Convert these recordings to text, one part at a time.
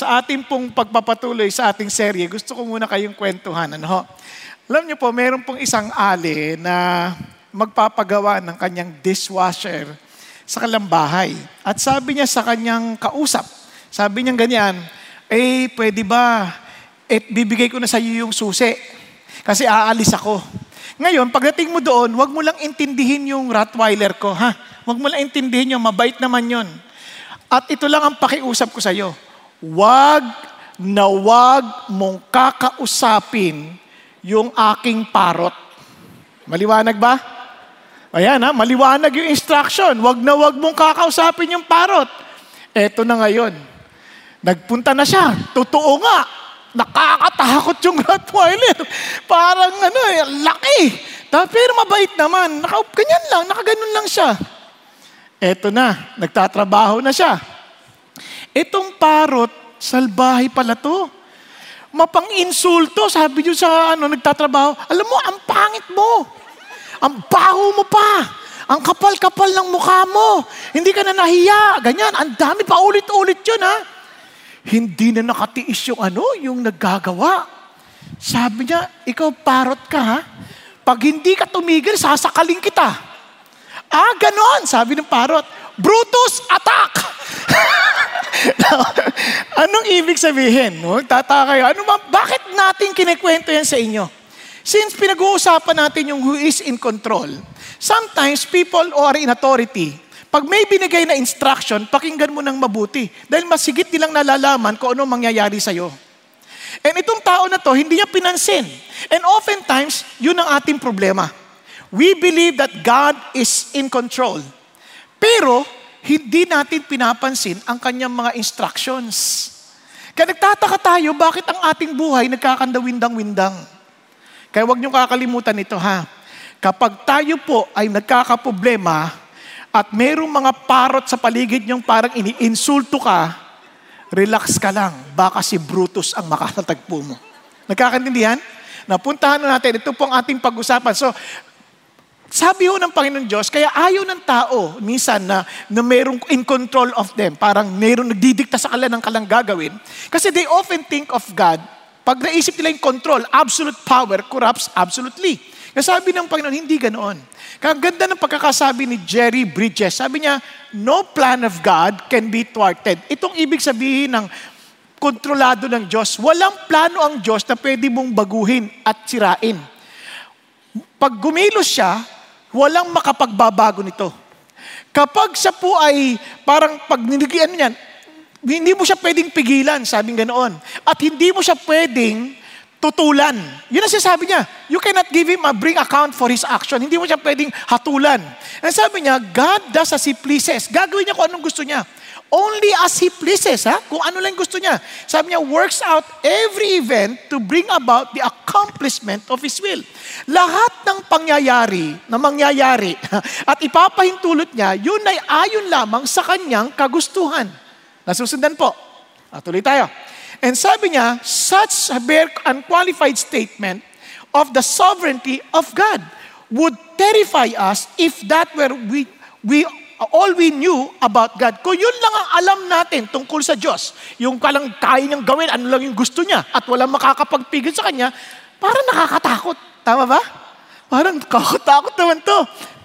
sa ating pong pagpapatuloy sa ating serye, gusto ko muna kayong kwentuhan. Ano ho? Alam niyo po, meron pong isang ali na magpapagawa ng kanyang dishwasher sa kanilang bahay. At sabi niya sa kanyang kausap, sabi niya ganyan, eh, pwede ba, eh, bibigay ko na sa iyo yung susi. Kasi aalis ako. Ngayon, pagdating mo doon, wag mo lang intindihin yung Rottweiler ko, ha? Wag mo lang intindihin yung mabait naman yon. At ito lang ang pakiusap ko sa iyo. Wag na wag mong kakausapin yung aking parot. Maliwanag ba? Ayan ha, maliwanag yung instruction. Wag na wag mong kakausapin yung parot. Eto na ngayon. Nagpunta na siya. Totoo nga. Nakakatakot yung Rottweiler. Parang ano eh, laki. Pero mabait naman. Naka, ganyan lang, nakaganon lang siya. Eto na, nagtatrabaho na siya. Itong parot, salbahay pala to. Mapang-insulto, sabi niyo sa ano, nagtatrabaho. Alam mo, ang pangit mo. Ang baho mo pa. Ang kapal-kapal ng mukha mo. Hindi ka na nahiya. Ganyan, ang dami pa ulit-ulit yun ha. Hindi na nakatiis yung ano, yung naggagawa. Sabi niya, ikaw parot ka ha. Pag hindi ka tumigil, sasakaling kita. Ah, ganon, sabi ng parot. Brutus, attack! Anong ibig sabihin? No? Kayo. Ano ba, bakit natin kinikwento yan sa inyo? Since pinag-uusapan natin yung who is in control, sometimes people are in authority, pag may binigay na instruction, pakinggan mo ng mabuti. Dahil masigit nilang nalalaman kung ano mangyayari sa'yo. And itong tao na to, hindi niya pinansin. And oftentimes, yun ang ating problema. We believe that God is in control. Pero, hindi natin pinapansin ang kanyang mga instructions. Kaya nagtataka tayo, bakit ang ating buhay nagkakandawindang-windang? Kaya huwag niyong kakalimutan ito ha. Kapag tayo po ay nagkakaproblema at mayroong mga parot sa paligid niyong parang iniinsulto ka, relax ka lang. Baka si Brutus ang makakatagpo mo. Nagkakaintindihan? Napuntahan na natin. Ito pong ating pag-usapan. So, sabi ho ng Panginoon Diyos, kaya ayaw ng tao minsan na, na mayroong in control of them. Parang mayroong nagdidikta sa kanila ng kalang gagawin. Kasi they often think of God, pag naisip nila yung control, absolute power corrupts absolutely. Kaya sabi ng Panginoon, hindi ganoon. Kaya ganda ng pagkakasabi ni Jerry Bridges. Sabi niya, no plan of God can be thwarted. Itong ibig sabihin ng kontrolado ng Diyos. Walang plano ang Diyos na pwede mong baguhin at sirain. Pag gumilos siya, Walang makapagbabago nito. Kapag siya po ay parang pag niligian niyan, hindi mo siya pwedeng pigilan, sabing ganoon. At hindi mo siya pwedeng tutulan. Yun ang sinasabi niya. You cannot give him a bring account for his action. Hindi mo siya pwedeng hatulan. And sabi niya, God does as He pleases. Gagawin niya kung anong gusto niya. Only as He pleases, ha? Kung ano lang gusto niya. Sabi niya, works out every event to bring about the accomplishment of His will. Lahat ng pangyayari na mangyayari at ipapahintulot niya, yun ay ayon lamang sa kanyang kagustuhan. Nasusundan po. At tuloy tayo. And sabi niya, such a bare unqualified statement of the sovereignty of God would terrify us if that were we, we all we knew about God, kung yun lang ang alam natin tungkol sa Diyos, yung kalang kaya niyang gawin, ano lang yung gusto niya, at walang makakapagpigil sa Kanya, parang nakakatakot. Tama ba? Parang nakakatakot naman to.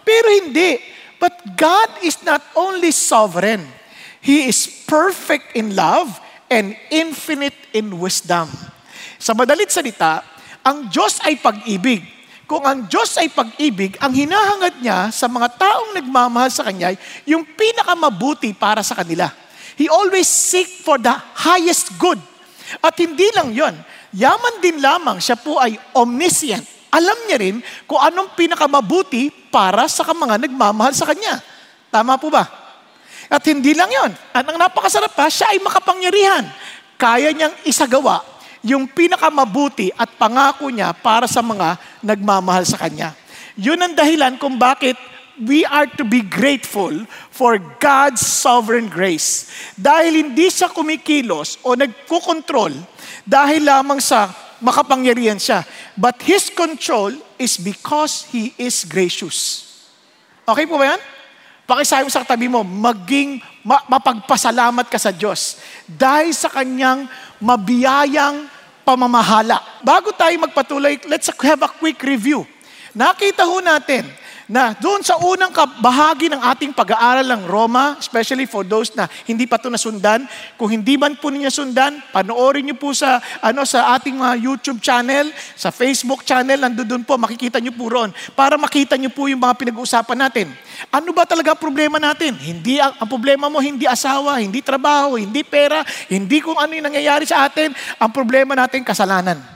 Pero hindi. But God is not only sovereign, He is perfect in love and infinite in wisdom. Sa madalit salita, ang Diyos ay pag-ibig. Kung ang Diyos ay pag-ibig, ang hinahangad niya sa mga taong nagmamahal sa Kanya, yung pinakamabuti para sa kanila. He always seek for the highest good. At hindi lang yon, yaman din lamang siya po ay omniscient. Alam niya rin kung anong pinakamabuti para sa mga nagmamahal sa Kanya. Tama po ba? At hindi lang yon. At ang napakasarap pa, siya ay makapangyarihan. Kaya niyang isagawa yung pinakamabuti at pangako niya para sa mga nagmamahal sa Kanya. Yun ang dahilan kung bakit we are to be grateful for God's sovereign grace. Dahil hindi siya kumikilos o nagkukontrol dahil lamang sa makapangyarihan siya. But His control is because He is gracious. Okay po ba yan? Pakisabi mo sa katabi mo, maging ma- mapagpasalamat ka sa Diyos dahil sa kanyang mabiyayang pamamahala. Bago tayo magpatuloy, let's have a quick review. Nakita ho natin na doon sa unang bahagi ng ating pag-aaral ng Roma, especially for those na hindi pa ito nasundan, kung hindi man po ninyo sundan, panoorin niyo po sa, ano, sa ating mga YouTube channel, sa Facebook channel, nandoon po, makikita niyo po roon, para makita niyo po yung mga pinag-uusapan natin. Ano ba talaga problema natin? Hindi ang, ang problema mo, hindi asawa, hindi trabaho, hindi pera, hindi kung ano yung nangyayari sa atin, ang problema natin, kasalanan.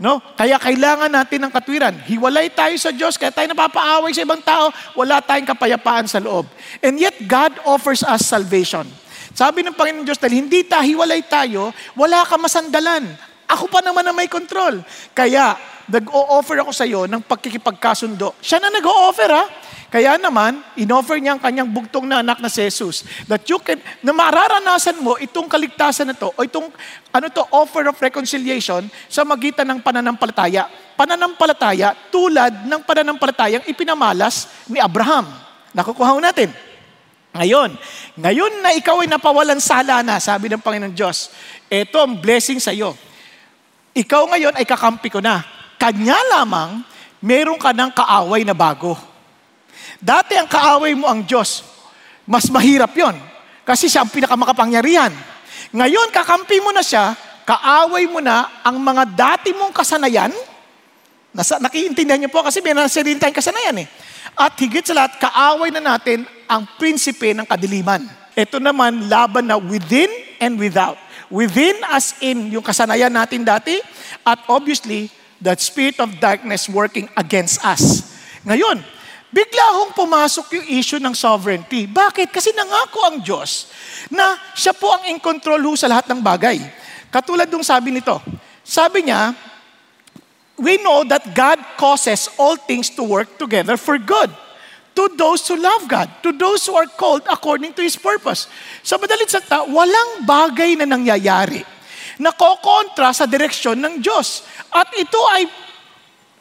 No? Kaya kailangan natin ng katwiran. Hiwalay tayo sa Diyos, kaya tayo napapaaway sa ibang tao, wala tayong kapayapaan sa loob. And yet, God offers us salvation. Sabi ng Panginoon Diyos, dahil hindi tayo hiwalay tayo, wala ka masandalan. Ako pa naman na may control. Kaya, nag-o-offer ako sa iyo ng pagkikipagkasundo. Siya na nag-o-offer ha. Kaya naman, inoffer niya ang kanyang bugtong na anak na si Jesus. That you can, na mararanasan mo itong kaligtasan na to, o itong, ano to, offer of reconciliation sa magitan ng pananampalataya. Pananampalataya tulad ng pananampalatayang ipinamalas ni Abraham. Nakukuha natin. Ngayon, ngayon na ikaw ay napawalan sala na, sabi ng Panginoon Diyos, ito ang blessing sa iyo. Ikaw ngayon ay kakampi ko na. Kanya lamang, meron ka ng kaaway na bago. Dati ang kaaway mo ang Diyos. Mas mahirap yon Kasi siya ang pinakamakapangyarihan. Ngayon, kakampi mo na siya, kaaway mo na ang mga dati mong kasanayan. Nasa, nakiintindihan niyo po kasi may nasarili tayong kasanayan eh. At higit sa lahat, kaaway na natin ang prinsipe ng kadiliman. Ito naman, laban na within and without. Within as in yung kasanayan natin dati, at obviously, the spirit of darkness working against us. Ngayon, Bigla hong pumasok yung issue ng sovereignty. Bakit? Kasi nangako ang Diyos na siya po ang in control ho sa lahat ng bagay. Katulad nung sabi nito. Sabi niya, we know that God causes all things to work together for good to those who love God, to those who are called according to His purpose. Sa madalit salita, walang bagay na nangyayari na kokontra sa direksyon ng Diyos. At ito ay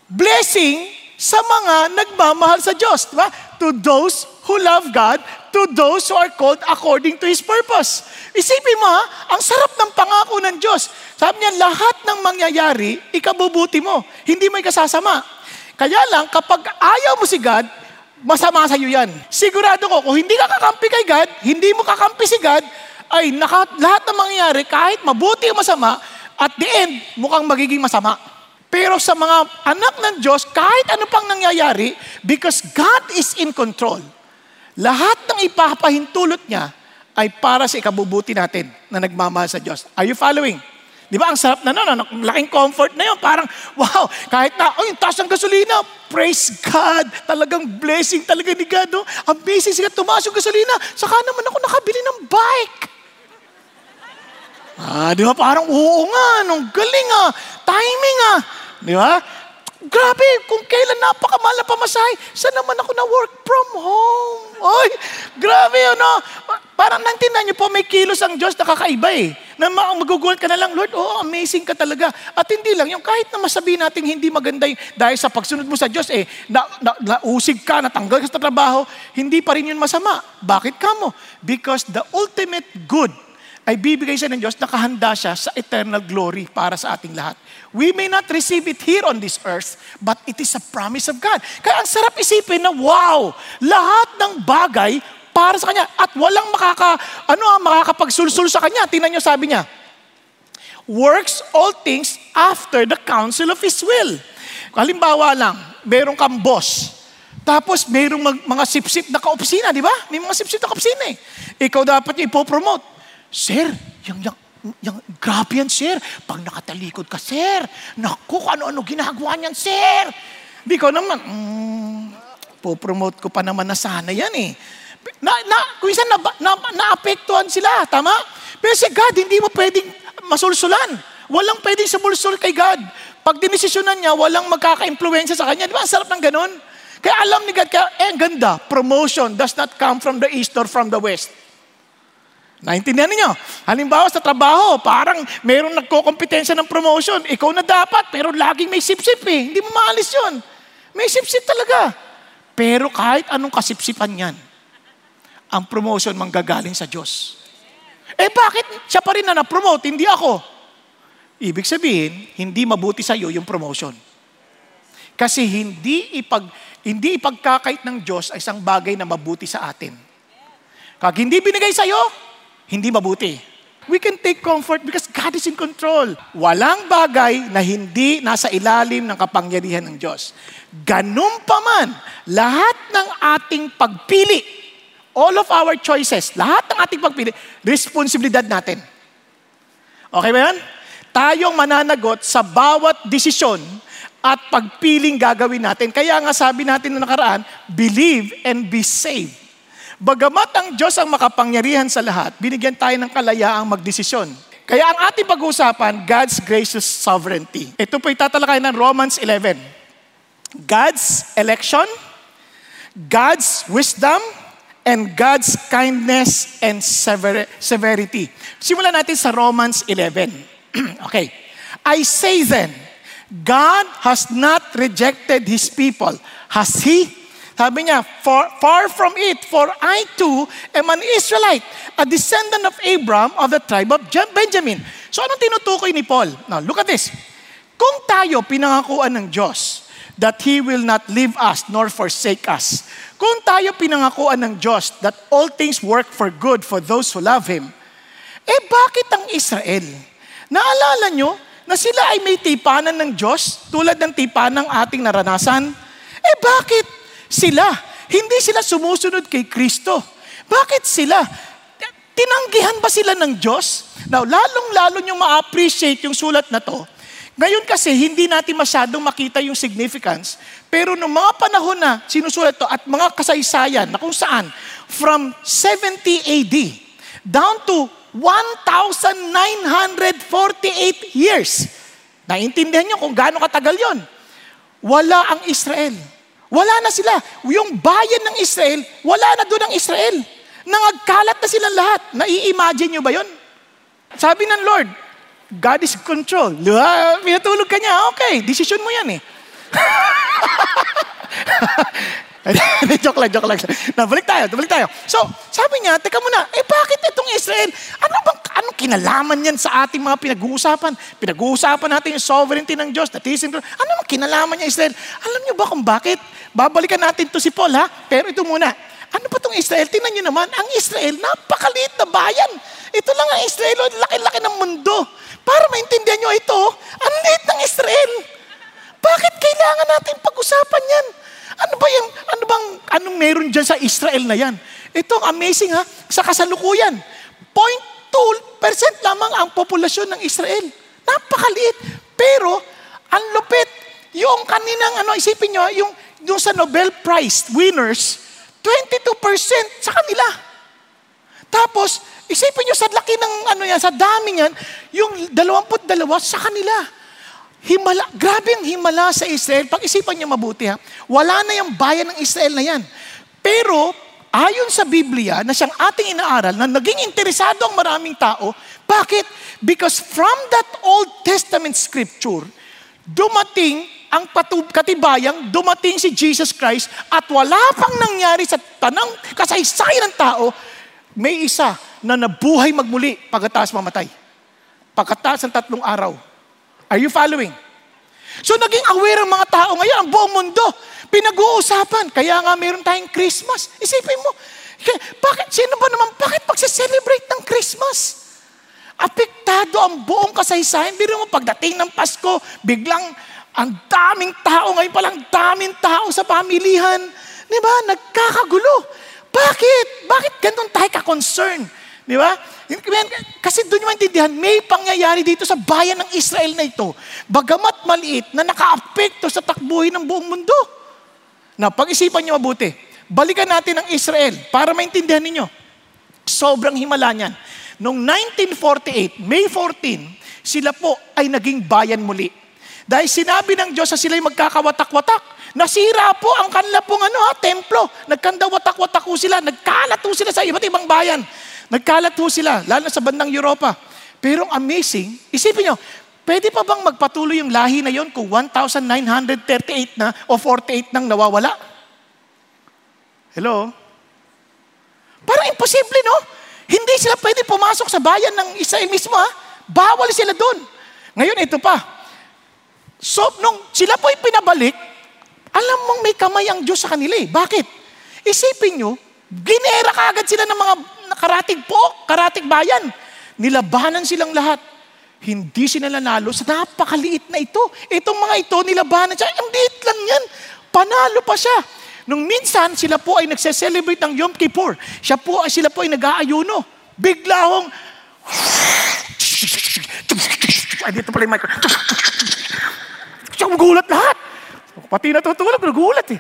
blessing sa mga nagmamahal sa Diyos. Diba? To those who love God, to those who are called according to His purpose. Isipin mo ha, ang sarap ng pangako ng Diyos. Sabi niya, lahat ng mangyayari, ikabubuti mo. Hindi mo ikasasama. Kaya lang, kapag ayaw mo si God, masama sa iyo yan. Sigurado ko, kung hindi ka kakampi kay God, hindi mo kakampi si God, ay naka, lahat ng mangyayari, kahit mabuti o masama, at the end, mukhang magiging masama. Pero sa mga anak ng Diyos, kahit ano pang nangyayari, because God is in control, lahat ng ipapahintulot niya ay para sa ikabubuti natin na nagmamahal sa Diyos. Are you following? Di ba? Ang sarap na nun. Laking comfort na yun. Parang, wow, kahit na, oh, yung taas ng gasolina, praise God. Talagang blessing talaga ni God. No? Amazing siya, tumaas yung gasolina. Saka naman ako nakabili ng bike. Ah, di ba? Parang, oo nga, nung galing ah. Timing ah. Di ba? Grabe, kung kailan napakamahal na pamasahe, saan naman ako na work from home? Oy, grabe yun, no? Parang nantinan niyo po, may kilos ang Diyos na kakaiba eh. Na magugulat ka na lang, Lord, oh, amazing ka talaga. At hindi lang, yung kahit na masabi natin hindi maganda yung, dahil sa pagsunod mo sa Diyos, eh, na, na, nausig ka, natanggal ka sa trabaho, hindi pa rin yun masama. Bakit ka mo? Because the ultimate good ay bibigay siya ng Diyos, nakahanda siya sa eternal glory para sa ating lahat. We may not receive it here on this earth, but it is a promise of God. Kaya ang sarap isipin na, wow, lahat ng bagay para sa Kanya at walang makaka, ano, ah, makakapagsulsul sa Kanya. Tingnan niyo sabi niya, works all things after the counsel of His will. Halimbawa lang, meron kang boss, tapos mayroong mag, mga sip-sip na kaopsina, di ba? May mga sip-sip na kaopsina eh. Ikaw dapat niya ipopromote. Sir, yung, yung, yung, grabe yan, sir. Pag nakatalikod ka, sir. Naku, ano-ano ginagawa niyan, sir. Di ko naman, mm, po-promote ko pa naman na sana yan eh. Na, na, kung isa na, na, naapektuhan sila, tama? Pero si God, hindi mo pwedeng masulsulan. Walang pwedeng sumulsul kay God. Pag dinesisyonan niya, walang magkaka-impluensya sa kanya. Di ba? Ang sarap ng ganun. Kaya alam ni God, kaya, eh, ganda, promotion does not come from the east or from the west. Naintindihan niyo? Halimbawa sa trabaho, parang mayroong nagko-kompetensya ng promotion. Ikaw na dapat, pero laging may sip-sip eh. Hindi mo maalis yun. May sip-sip talaga. Pero kahit anong kasipsipan yan, ang promotion manggagaling sa Diyos. Eh bakit siya pa rin na na-promote, hindi ako? Ibig sabihin, hindi mabuti sa iyo yung promotion. Kasi hindi ipag hindi ipagkakait ng Diyos ay isang bagay na mabuti sa atin. Kag hindi binigay sa iyo, hindi mabuti. We can take comfort because God is in control. Walang bagay na hindi nasa ilalim ng kapangyarihan ng Diyos. Ganun pa man, lahat ng ating pagpili, all of our choices, lahat ng ating pagpili, responsibilidad natin. Okay ba yan? Tayong mananagot sa bawat desisyon at pagpiling gagawin natin. Kaya nga sabi natin na nakaraan, believe and be saved. Bagamat ang Diyos ang makapangyarihan sa lahat, binigyan tayo ng kalayaang magdesisyon. Kaya ang ating pag-uusapan, God's gracious sovereignty. Ito po itatalakay ng Romans 11. God's election, God's wisdom, and God's kindness and severity. Simulan natin sa Romans 11. okay. I say then, God has not rejected His people. Has He? Sabi niya, far, far from it, for I too am an Israelite, a descendant of Abraham of the tribe of Benjamin. So anong tinutukoy ni Paul? Now, look at this. Kung tayo pinangakuan ng Diyos that He will not leave us nor forsake us. Kung tayo pinangakuan ng Diyos that all things work for good for those who love Him, eh bakit ang Israel? Naalala nyo, na sila ay may tipanan ng Diyos tulad ng tipanan ng ating naranasan? Eh bakit sila? Hindi sila sumusunod kay Kristo. Bakit sila? Tinanggihan ba sila ng Diyos? Now, lalong-lalo nyo ma-appreciate yung sulat na to. Ngayon kasi, hindi natin masyadong makita yung significance. Pero noong mga panahon na sinusulat to at mga kasaysayan na kung saan, from 70 AD down to 1,948 years. Naintindihan niyo kung gaano katagal yon. Wala ang Israel. Wala na sila. Yung bayan ng Israel, wala na doon ang Israel. Nangagkalat na silang lahat. Nai-imagine niyo ba yon? Sabi ng Lord, God is control. Uh, pinatulog ka niya, okay, decision mo yan eh. joke lang, joke lang. Nabalik tayo, nabalik tayo. So, sabi niya, teka muna, eh bakit itong Israel? Ano bang, anong kinalaman yan sa ating mga pinag-uusapan? Pinag-uusapan natin yung sovereignty ng Diyos, natising Ano bang kinalaman niya Israel? Alam niyo ba kung bakit? Babalikan natin to si Paul, ha? Pero ito muna. Ano ba itong Israel? Tingnan niyo naman, ang Israel, napakaliit na bayan. Ito lang ang Israel, laki-laki ng mundo. Para maintindihan niyo ito, ang liit ng Israel. Bakit kailangan natin pag-usapan yan? Ano ba yung, ano bang, anong meron dyan sa Israel na yan? Ito, amazing ha, sa kasalukuyan. 0.2% lamang ang populasyon ng Israel. Napakaliit. Pero, ang lupit, yung kaninang, ano, isipin nyo, yung, yung sa Nobel Prize winners, 22% sa kanila. Tapos, isipin nyo sa laki ng ano yan, sa dami niyan, yung 22 sa kanila. Himala, grabe ang himala sa Israel. Pag-isipan niyo mabuti ha. Wala na yung bayan ng Israel na yan. Pero, ayon sa Biblia, na siyang ating inaaral, na naging interesado ang maraming tao, bakit? Because from that Old Testament scripture, dumating ang patub- katibayang, dumating si Jesus Christ, at wala pang nangyari sa tanang kasaysayan ng tao, may isa na nabuhay magmuli pagkatapos mamatay. Pagkatapos ng tatlong araw Are you following? So naging aware ang mga tao ngayon, ang buong mundo. Pinag-uusapan. Kaya nga meron tayong Christmas. Isipin mo, bakit, sino ba naman, bakit magse-celebrate ng Christmas? Apektado ang buong kasaysayan. Biro mo, pagdating ng Pasko, biglang ang daming tao, ngayon palang daming tao sa pamilihan. Di ba? Nagkakagulo. Bakit? Bakit ganun tayo ka-concern? Di ba? Kasi doon yung maintindihan, may pangyayari dito sa bayan ng Israel na ito, bagamat maliit, na nakaapekto sa takbuhin ng buong mundo. Na pag-isipan niyo mabuti, balikan natin ang Israel para maintindihan ninyo. Sobrang himala niyan. Noong 1948, May 14, sila po ay naging bayan muli. Dahil sinabi ng Diyos na sila'y magkakawatak-watak. Nasira po ang kanila pong ano, ha, templo. Nagkanda watak-watak sila. Nagkalat sila sa iba't ibang bayan. Nagkalat ho sila, lalo sa bandang Europa. Pero amazing, isipin nyo, pwede pa bang magpatuloy yung lahi na yon kung 1,938 na o 48 nang nawawala? Hello? Parang imposible, no? Hindi sila pwede pumasok sa bayan ng Israel mismo, ha? Bawal sila doon. Ngayon, ito pa. So, nung sila po'y pinabalik, alam mong may kamay ang Diyos sa kanila eh. Bakit? Isipin nyo, ginera kaagad sila ng mga karatig po, karatig bayan. Nilabanan silang lahat. Hindi sila nanalo sa napakaliit na ito. Itong mga ito, nilabanan siya. Ang liit lang yan. Panalo pa siya. Nung minsan, sila po ay nagse-celebrate ng Yom Kippur. Siya po, ay sila po ay nag-aayuno. Bigla hong, ay, dito pala yung mic. Siya gulat lahat. Pati natutulog, nagulat eh.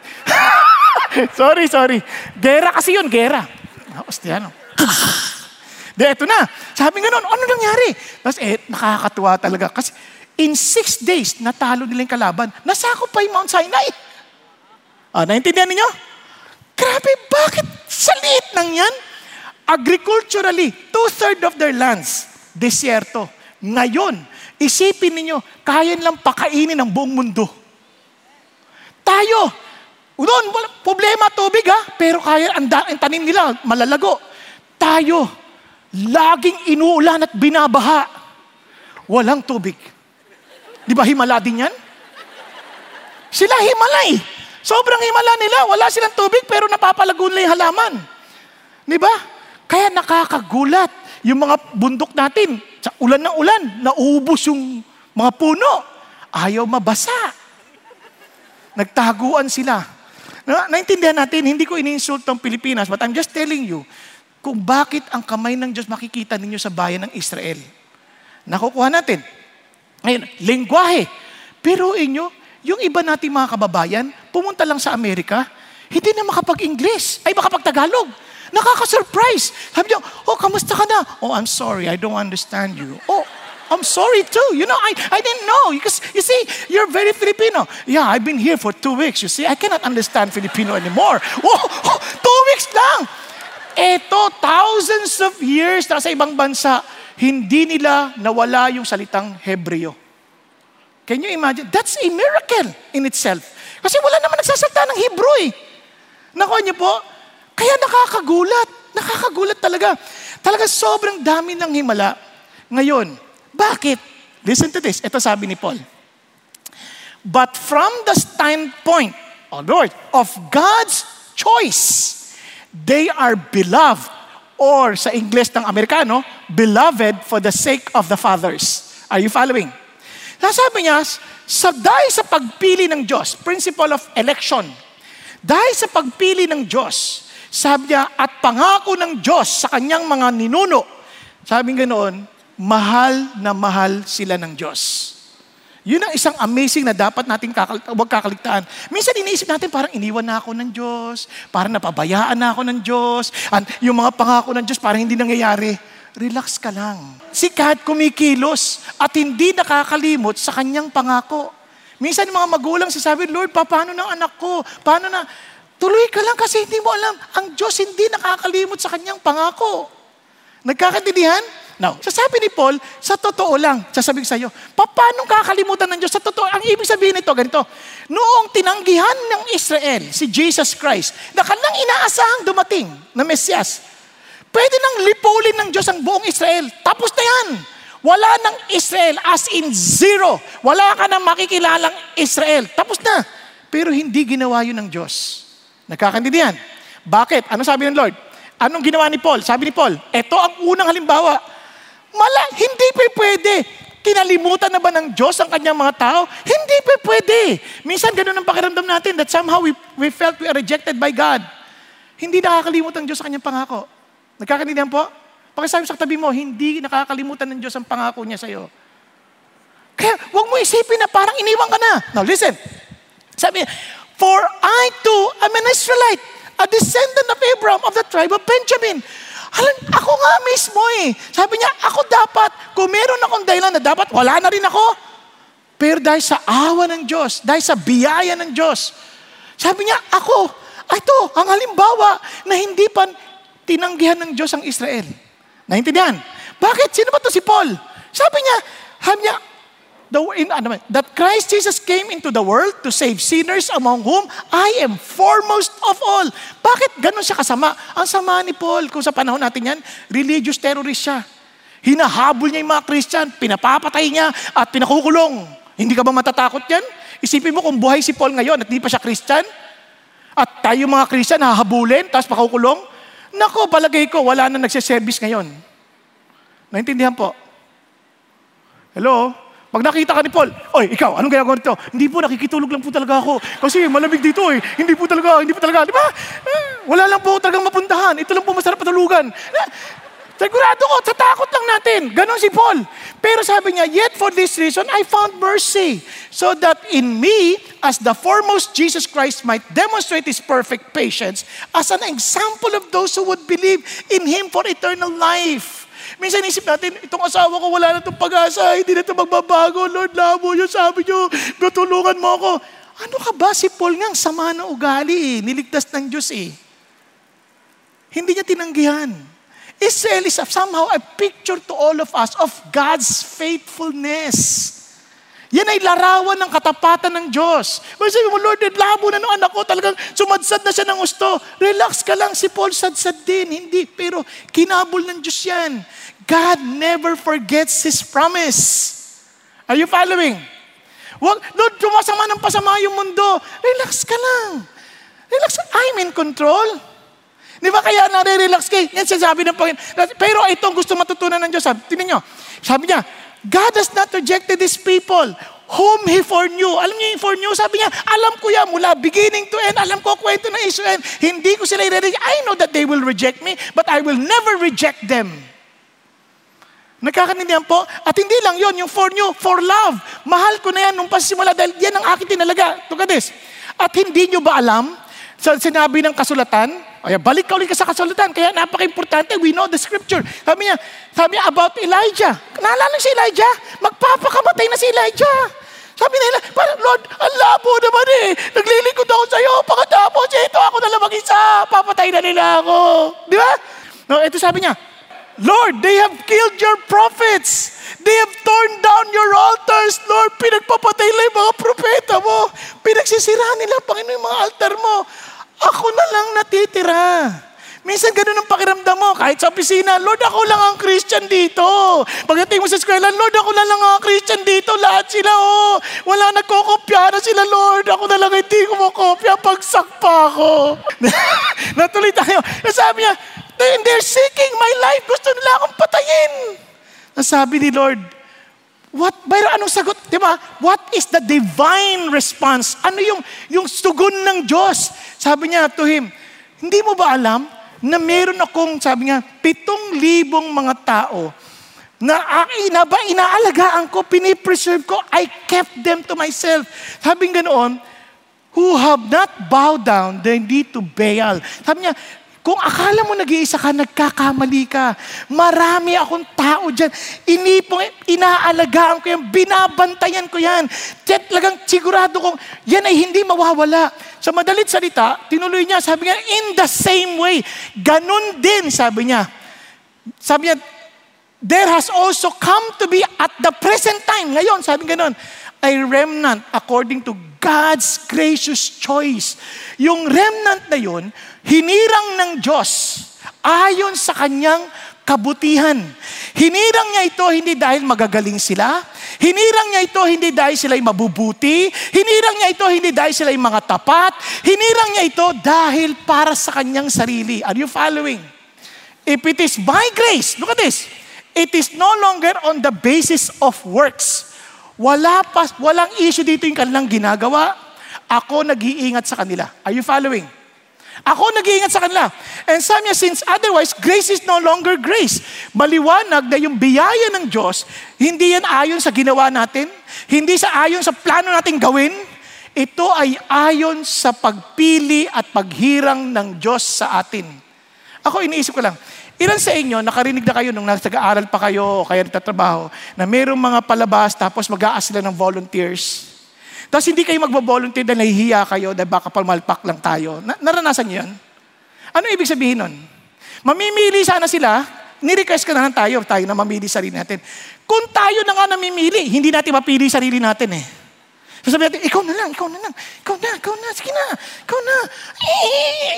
sorry, sorry. Gera kasi yun, gera. Tapos, ano. De, eto na. Sabi nga nun, ano nangyari? Tapos, eh, nakakatuwa talaga. Kasi, in six days, natalo nila yung kalaban. Nasako pa yung Mount Sinai. Ah, naintindihan ninyo? Grabe, bakit sa liit nang yan? Agriculturally, two-third of their lands, desierto. Ngayon, isipin ninyo, kaya nilang pakainin ang buong mundo. Tayo, doon, problema tubig ha, pero kaya ang, ang tanim nila, malalago. Tayo, laging inuulan at binabaha. Walang tubig. Di ba himala din yan? Sila himalay. Sobrang himala nila. Wala silang tubig pero napapalago nila yung halaman. Di ba? Kaya nakakagulat yung mga bundok natin. Sa ulan ng ulan, naubos yung mga puno. Ayaw mabasa. Nagtaguan sila. Na, naintindihan natin, hindi ko iniinsult ang Pilipinas, but I'm just telling you, kung bakit ang kamay ng Diyos makikita ninyo sa bayan ng Israel. Nakukuha natin. Ngayon, lingwahe. Pero inyo, yung iba nating mga kababayan, pumunta lang sa Amerika, hindi na makapag-English, ay makapag-Tagalog. Nakaka-surprise. Sabi niyo, oh, kamusta ka na? Oh, I'm sorry, I don't understand you. Oh, I'm sorry too. You know, I, I didn't know. Because, you see, you're very Filipino. Yeah, I've been here for two weeks. You see, I cannot understand Filipino anymore. Oh, oh two weeks lang. Eto, thousands of years na sa ibang bansa, hindi nila nawala yung salitang Hebreo. Can you imagine? That's a miracle in itself. Kasi wala naman nagsasalita ng Hebrew eh. Nakuha niyo po? Kaya nakakagulat. Nakakagulat talaga. Talaga sobrang dami ng himala. Ngayon, bakit? Listen to this. Ito sabi ni Paul. But from the standpoint, oh Lord, of God's choice, they are beloved. Or sa English ng Amerikano, beloved for the sake of the fathers. Are you following? Nasabi niya, sa dahil sa pagpili ng Diyos, principle of election, dahil sa pagpili ng Diyos, sabi niya, at pangako ng Diyos sa kanyang mga ninuno, sabi ganoon, mahal na mahal sila ng Diyos. Yun ang isang amazing na dapat natin kakal- huwag kakaligtaan. Minsan iniisip natin parang iniwan na ako ng Diyos, parang napabayaan na ako ng Diyos, and yung mga pangako ng Diyos parang hindi nangyayari. Relax ka lang. Si God kumikilos at hindi nakakalimot sa kanyang pangako. Minsan yung mga magulang sasabi, Lord, pa, paano ng anak ko? Paano na? Tuloy ka lang kasi hindi mo alam. Ang Diyos hindi nakakalimot sa kanyang pangako. Nagkakaintindihan? Now, sasabi ni Paul, sa totoo lang, sasabihin sa iyo, paano kakalimutan ng Diyos? Sa totoo, ang ibig sabihin nito, ganito, noong tinanggihan ng Israel, si Jesus Christ, na kanilang inaasahang dumating na Mesyas, pwede nang lipulin ng Diyos ang buong Israel. Tapos na yan. Wala ng Israel as in zero. Wala ka nang makikilalang Israel. Tapos na. Pero hindi ginawa yun ng Diyos. Nagkakandidihan. Bakit? Ano sabi ng Lord? Anong ginawa ni Paul? Sabi ni Paul, ito ang unang halimbawa Mala, hindi pa pwede. Kinalimutan na ba ng Diyos ang kanyang mga tao? Hindi pa pwede. Minsan ganun ang pakiramdam natin that somehow we, we felt we are rejected by God. Hindi nakakalimut ang Diyos sa kanyang pangako. Nagkakanindihan po? Pakisabi sa katabi mo, hindi nakakalimutan ng Diyos ang pangako niya sa iyo. Kaya huwag mo isipin na parang iniwan ka na. Now listen. Sabi For I too am an Israelite, a descendant of Abraham of the tribe of Benjamin. Alam, ako nga mismo eh. Sabi niya, ako dapat, kung meron akong dahilan na dapat, wala na rin ako. Pero dahil sa awa ng Diyos, dahil sa biyaya ng Diyos, sabi niya, ako, ito, ang halimbawa na hindi pa tinanggihan ng Diyos ang Israel. Naintindihan? Bakit? Sino ba to si Paul? Sabi niya, sabi niya, the, in, ano, that Christ Jesus came into the world to save sinners among whom I am foremost of all. Bakit ganun siya kasama? Ang sama ni Paul, kung sa panahon natin yan, religious terrorist siya. Hinahabol niya yung mga Christian, pinapapatay niya at pinakukulong. Hindi ka ba matatakot yan? Isipin mo kung buhay si Paul ngayon at di pa siya Christian, at tayo mga Christian hahabulin, tapos pakukulong, nako, balagay ko, wala na nagsiservice ngayon. Naintindihan po? Hello? Pag nakita ka ni Paul, Oy, ikaw, anong ginagawa nito? Hindi po, nakikitulog lang po talaga ako. Kasi malamig dito eh. Hindi po talaga, hindi po talaga. Di ba? Eh, wala lang po talagang mapuntahan. Ito lang po masarap patulugan. Eh, sigurado ko, sa takot lang natin. Ganon si Paul. Pero sabi niya, yet for this reason, I found mercy. So that in me, as the foremost Jesus Christ might demonstrate His perfect patience as an example of those who would believe in Him for eternal life. Minsan isip natin, itong asawa ko wala na itong pag-asa, hindi na ito magbabago. Lord, labo yun, sabi nyo, tutulungan mo ako. Ano ka ba? Si Paul nga, sama na ugali eh. Niligtas ng Diyos eh. Hindi niya tinanggihan. Israel is somehow a picture to all of us of God's faithfulness. Yan ay larawan ng katapatan ng Diyos. Kung sabi mo, Lord, labo na ng anak ko, talagang sumadsad na siya ng gusto. Relax ka lang, si Paul sadsad din. Hindi, pero kinabol ng Diyos yan. God never forgets His promise. Are you following? Wag, Lord, tumasama ng pasama yung mundo. Relax ka lang. Relax. I'm in control. Di ba kaya nare-relax kayo? Yan sinasabi ng Panginoon. Pero itong gusto matutunan ng Diyos. Sabi, tingnan nyo. Sabi niya, God has not rejected His people whom He foreknew. Alam niyo yung foreknew? Sabi niya, alam ko yan mula beginning to end. Alam ko kwento ng Israel. Hindi ko sila i-reject. I know that they will reject me, but I will never reject them. Nagkakanindihan po? At hindi lang yon yung for new, for love. Mahal ko na yan nung pasimula dahil yan ang aking tinalaga. Look at this. At hindi nyo ba alam, sa sinabi ng kasulatan, ay balik ka ulit ka sa kasulatan. Kaya napaka-importante, we know the scripture. Sabi niya, sabi niya about Elijah. Naalala si Elijah? Magpapakamatay na si Elijah. Sabi nila, parang Lord, ang labo naman eh. Naglilingkod ako sa iyo. Pagkatapos, ito ako na lang mag-isa. Papatay na nila ako. Di ba? No, ito sabi niya, Lord, they have killed your prophets. They have torn down your altars. Lord, pinagpapatay nila yung mga propeta mo. Pinagsisira nila, Panginoon, yung mga altar mo. Ako na lang natitira. Minsan ganun ang pakiramdam mo. Kahit sa opisina, Lord, ako lang ang Christian dito. Pagdating mo sa eskwela, Lord, ako na lang ang Christian dito. Lahat sila, oh. Wala nagkokopya na sila, Lord. Ako na lang hindi ko makopya. Pagsak pa ako. Natuloy tayo. Sabi niya, they're seeking my life. Gusto nila akong patayin. Sabi ni Lord, What? Pero anong sagot? Di ba? What is the divine response? Ano yung, yung sugon ng Diyos? Sabi niya to him, hindi mo ba alam na meron akong, sabi niya, pitong libong mga tao na ina ba inaalagaan ko, pinipreserve ko, I kept them to myself. Sabi ganoon, who have not bowed down their knee to Baal. Sabi niya, kung akala mo nag-iisa ka, nagkakamali ka. Marami akong tao dyan. Inipong, inaalagaan ko yan, binabantayan ko yan. Talagang sigurado kong yan ay hindi mawawala. Sa madalit salita, tinuloy niya, sabi niya, in the same way. Ganon din, sabi niya. Sabi niya, there has also come to be at the present time, ngayon, sabi ganon, a remnant according to God's gracious choice. Yung remnant na yun, hinirang ng Diyos ayon sa kanyang kabutihan. Hinirang niya ito hindi dahil magagaling sila. Hinirang niya ito hindi dahil sila'y mabubuti. Hinirang niya ito hindi dahil sila'y mga tapat. Hinirang niya ito dahil para sa kanyang sarili. Are you following? If it is by grace, look at this. It is no longer on the basis of works. Wala pa, walang issue dito yung kanilang ginagawa. Ako nag-iingat sa kanila. Are you following? Ako nag-iingat sa kanila. And sabi niya, since otherwise, grace is no longer grace. Maliwanag na yung biyaya ng Diyos, hindi yan ayon sa ginawa natin, hindi sa ayon sa plano nating gawin, ito ay ayon sa pagpili at paghirang ng Diyos sa atin. Ako iniisip ko lang, Ilan sa inyo, nakarinig na kayo nung nag-aaral pa kayo o kaya nagtatrabaho, na mayroong mga palabas tapos mag-aas sila ng volunteers. Tapos hindi kayo magbo-volunteer dahil nahihiya kayo dahil baka palmalpak lang tayo. Na- naranasan niyo yan? Ano ibig sabihin nun? Mamimili sana sila Ni-request ka na lang tayo, tayo na mamili sarili natin. Kung tayo na nga namimili, hindi natin mapili sarili natin eh. Sasabi natin, ikaw na lang, ikaw na lang, ikaw na, ikaw na, sige na, ikaw na,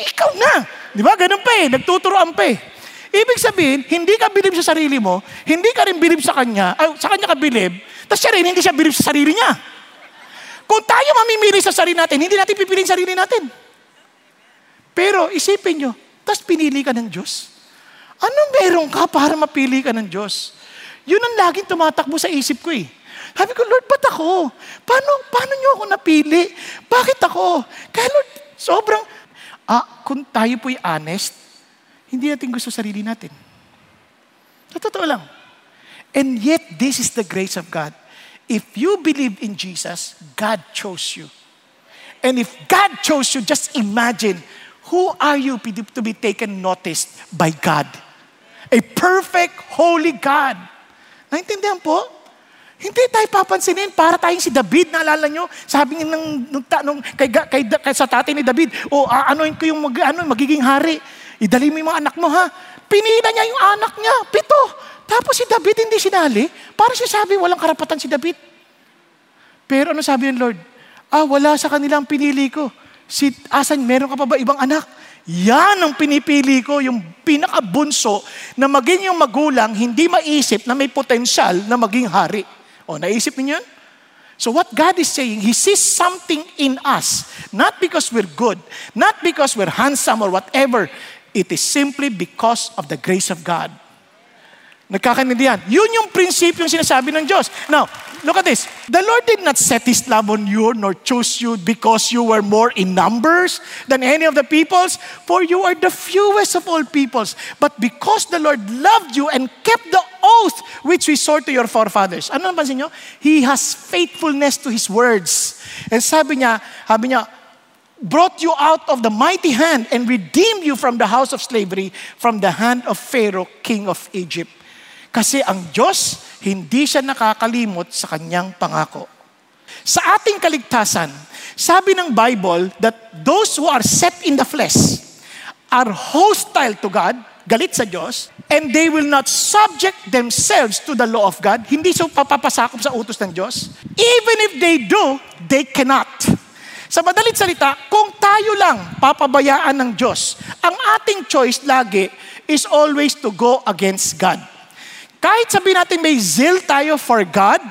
ikaw na. Di ba? Ganun pa eh, nagtuturoan pa eh. Ibig sabihin, hindi ka bilib sa sarili mo, hindi ka rin bilib sa kanya, ay, sa kanya ka bilib, tapos siya rin, hindi siya bilib sa sarili niya. Kung tayo mamimili sa sarili natin, hindi natin pipiliin sarili natin. Pero isipin nyo, tapos pinili ka ng Diyos. Anong meron ka para mapili ka ng Diyos? Yun ang laging tumatakbo sa isip ko eh. Sabi ko, Lord, ba't ako? Paano, paano niyo ako napili? Bakit ako? Kaya Lord, sobrang, ah, kung tayo po'y honest, hindi natin gusto sarili natin. Sa totoo lang. And yet, this is the grace of God. If you believe in Jesus, God chose you. And if God chose you, just imagine, who are you to be taken notice by God? A perfect, holy God. Naintindihan po? Hindi tayo papansinin para tayong si David, naalala nyo? Sabi ng, nung, nung, kay, kay, kay, sa tatay ni David, o aanoin ko yung mag, ano, magiging hari. Idali mo yung mga anak mo ha. Pinila niya yung anak niya, pito. Tapos si David hindi sinali. Para siya sabi, walang karapatan si David. Pero ano sabi ng Lord? Ah, wala sa kanilang pinili ko. Si, asan, meron ka pa ba ibang anak? Yan ang pinipili ko, yung pinakabunso na maging yung magulang, hindi maisip na may potensyal na maging hari. O, naisip niyo yun? So what God is saying, He sees something in us, not because we're good, not because we're handsome or whatever. It is simply because of the grace of God. Nagkakaintindihan. Yun yung prinsipyo yung sinasabi ng Diyos. Now, look at this. The Lord did not set His love on you nor choose you because you were more in numbers than any of the peoples, for you are the fewest of all peoples. But because the Lord loved you and kept the oath which we swore to your forefathers. Ano napansin nyo? He has faithfulness to His words. And sabi niya, sabi niya, brought you out of the mighty hand and redeemed you from the house of slavery, from the hand of Pharaoh, king of Egypt. Kasi ang Diyos, hindi siya nakakalimot sa kanyang pangako. Sa ating kaligtasan, sabi ng Bible that those who are set in the flesh are hostile to God, galit sa Diyos, and they will not subject themselves to the law of God. Hindi so papapasakop sa utos ng Diyos. Even if they do, they cannot. Sa madalit salita, kung tayo lang papabayaan ng Diyos, ang ating choice lagi is always to go against God. Kahit sabihin natin may zeal tayo for God,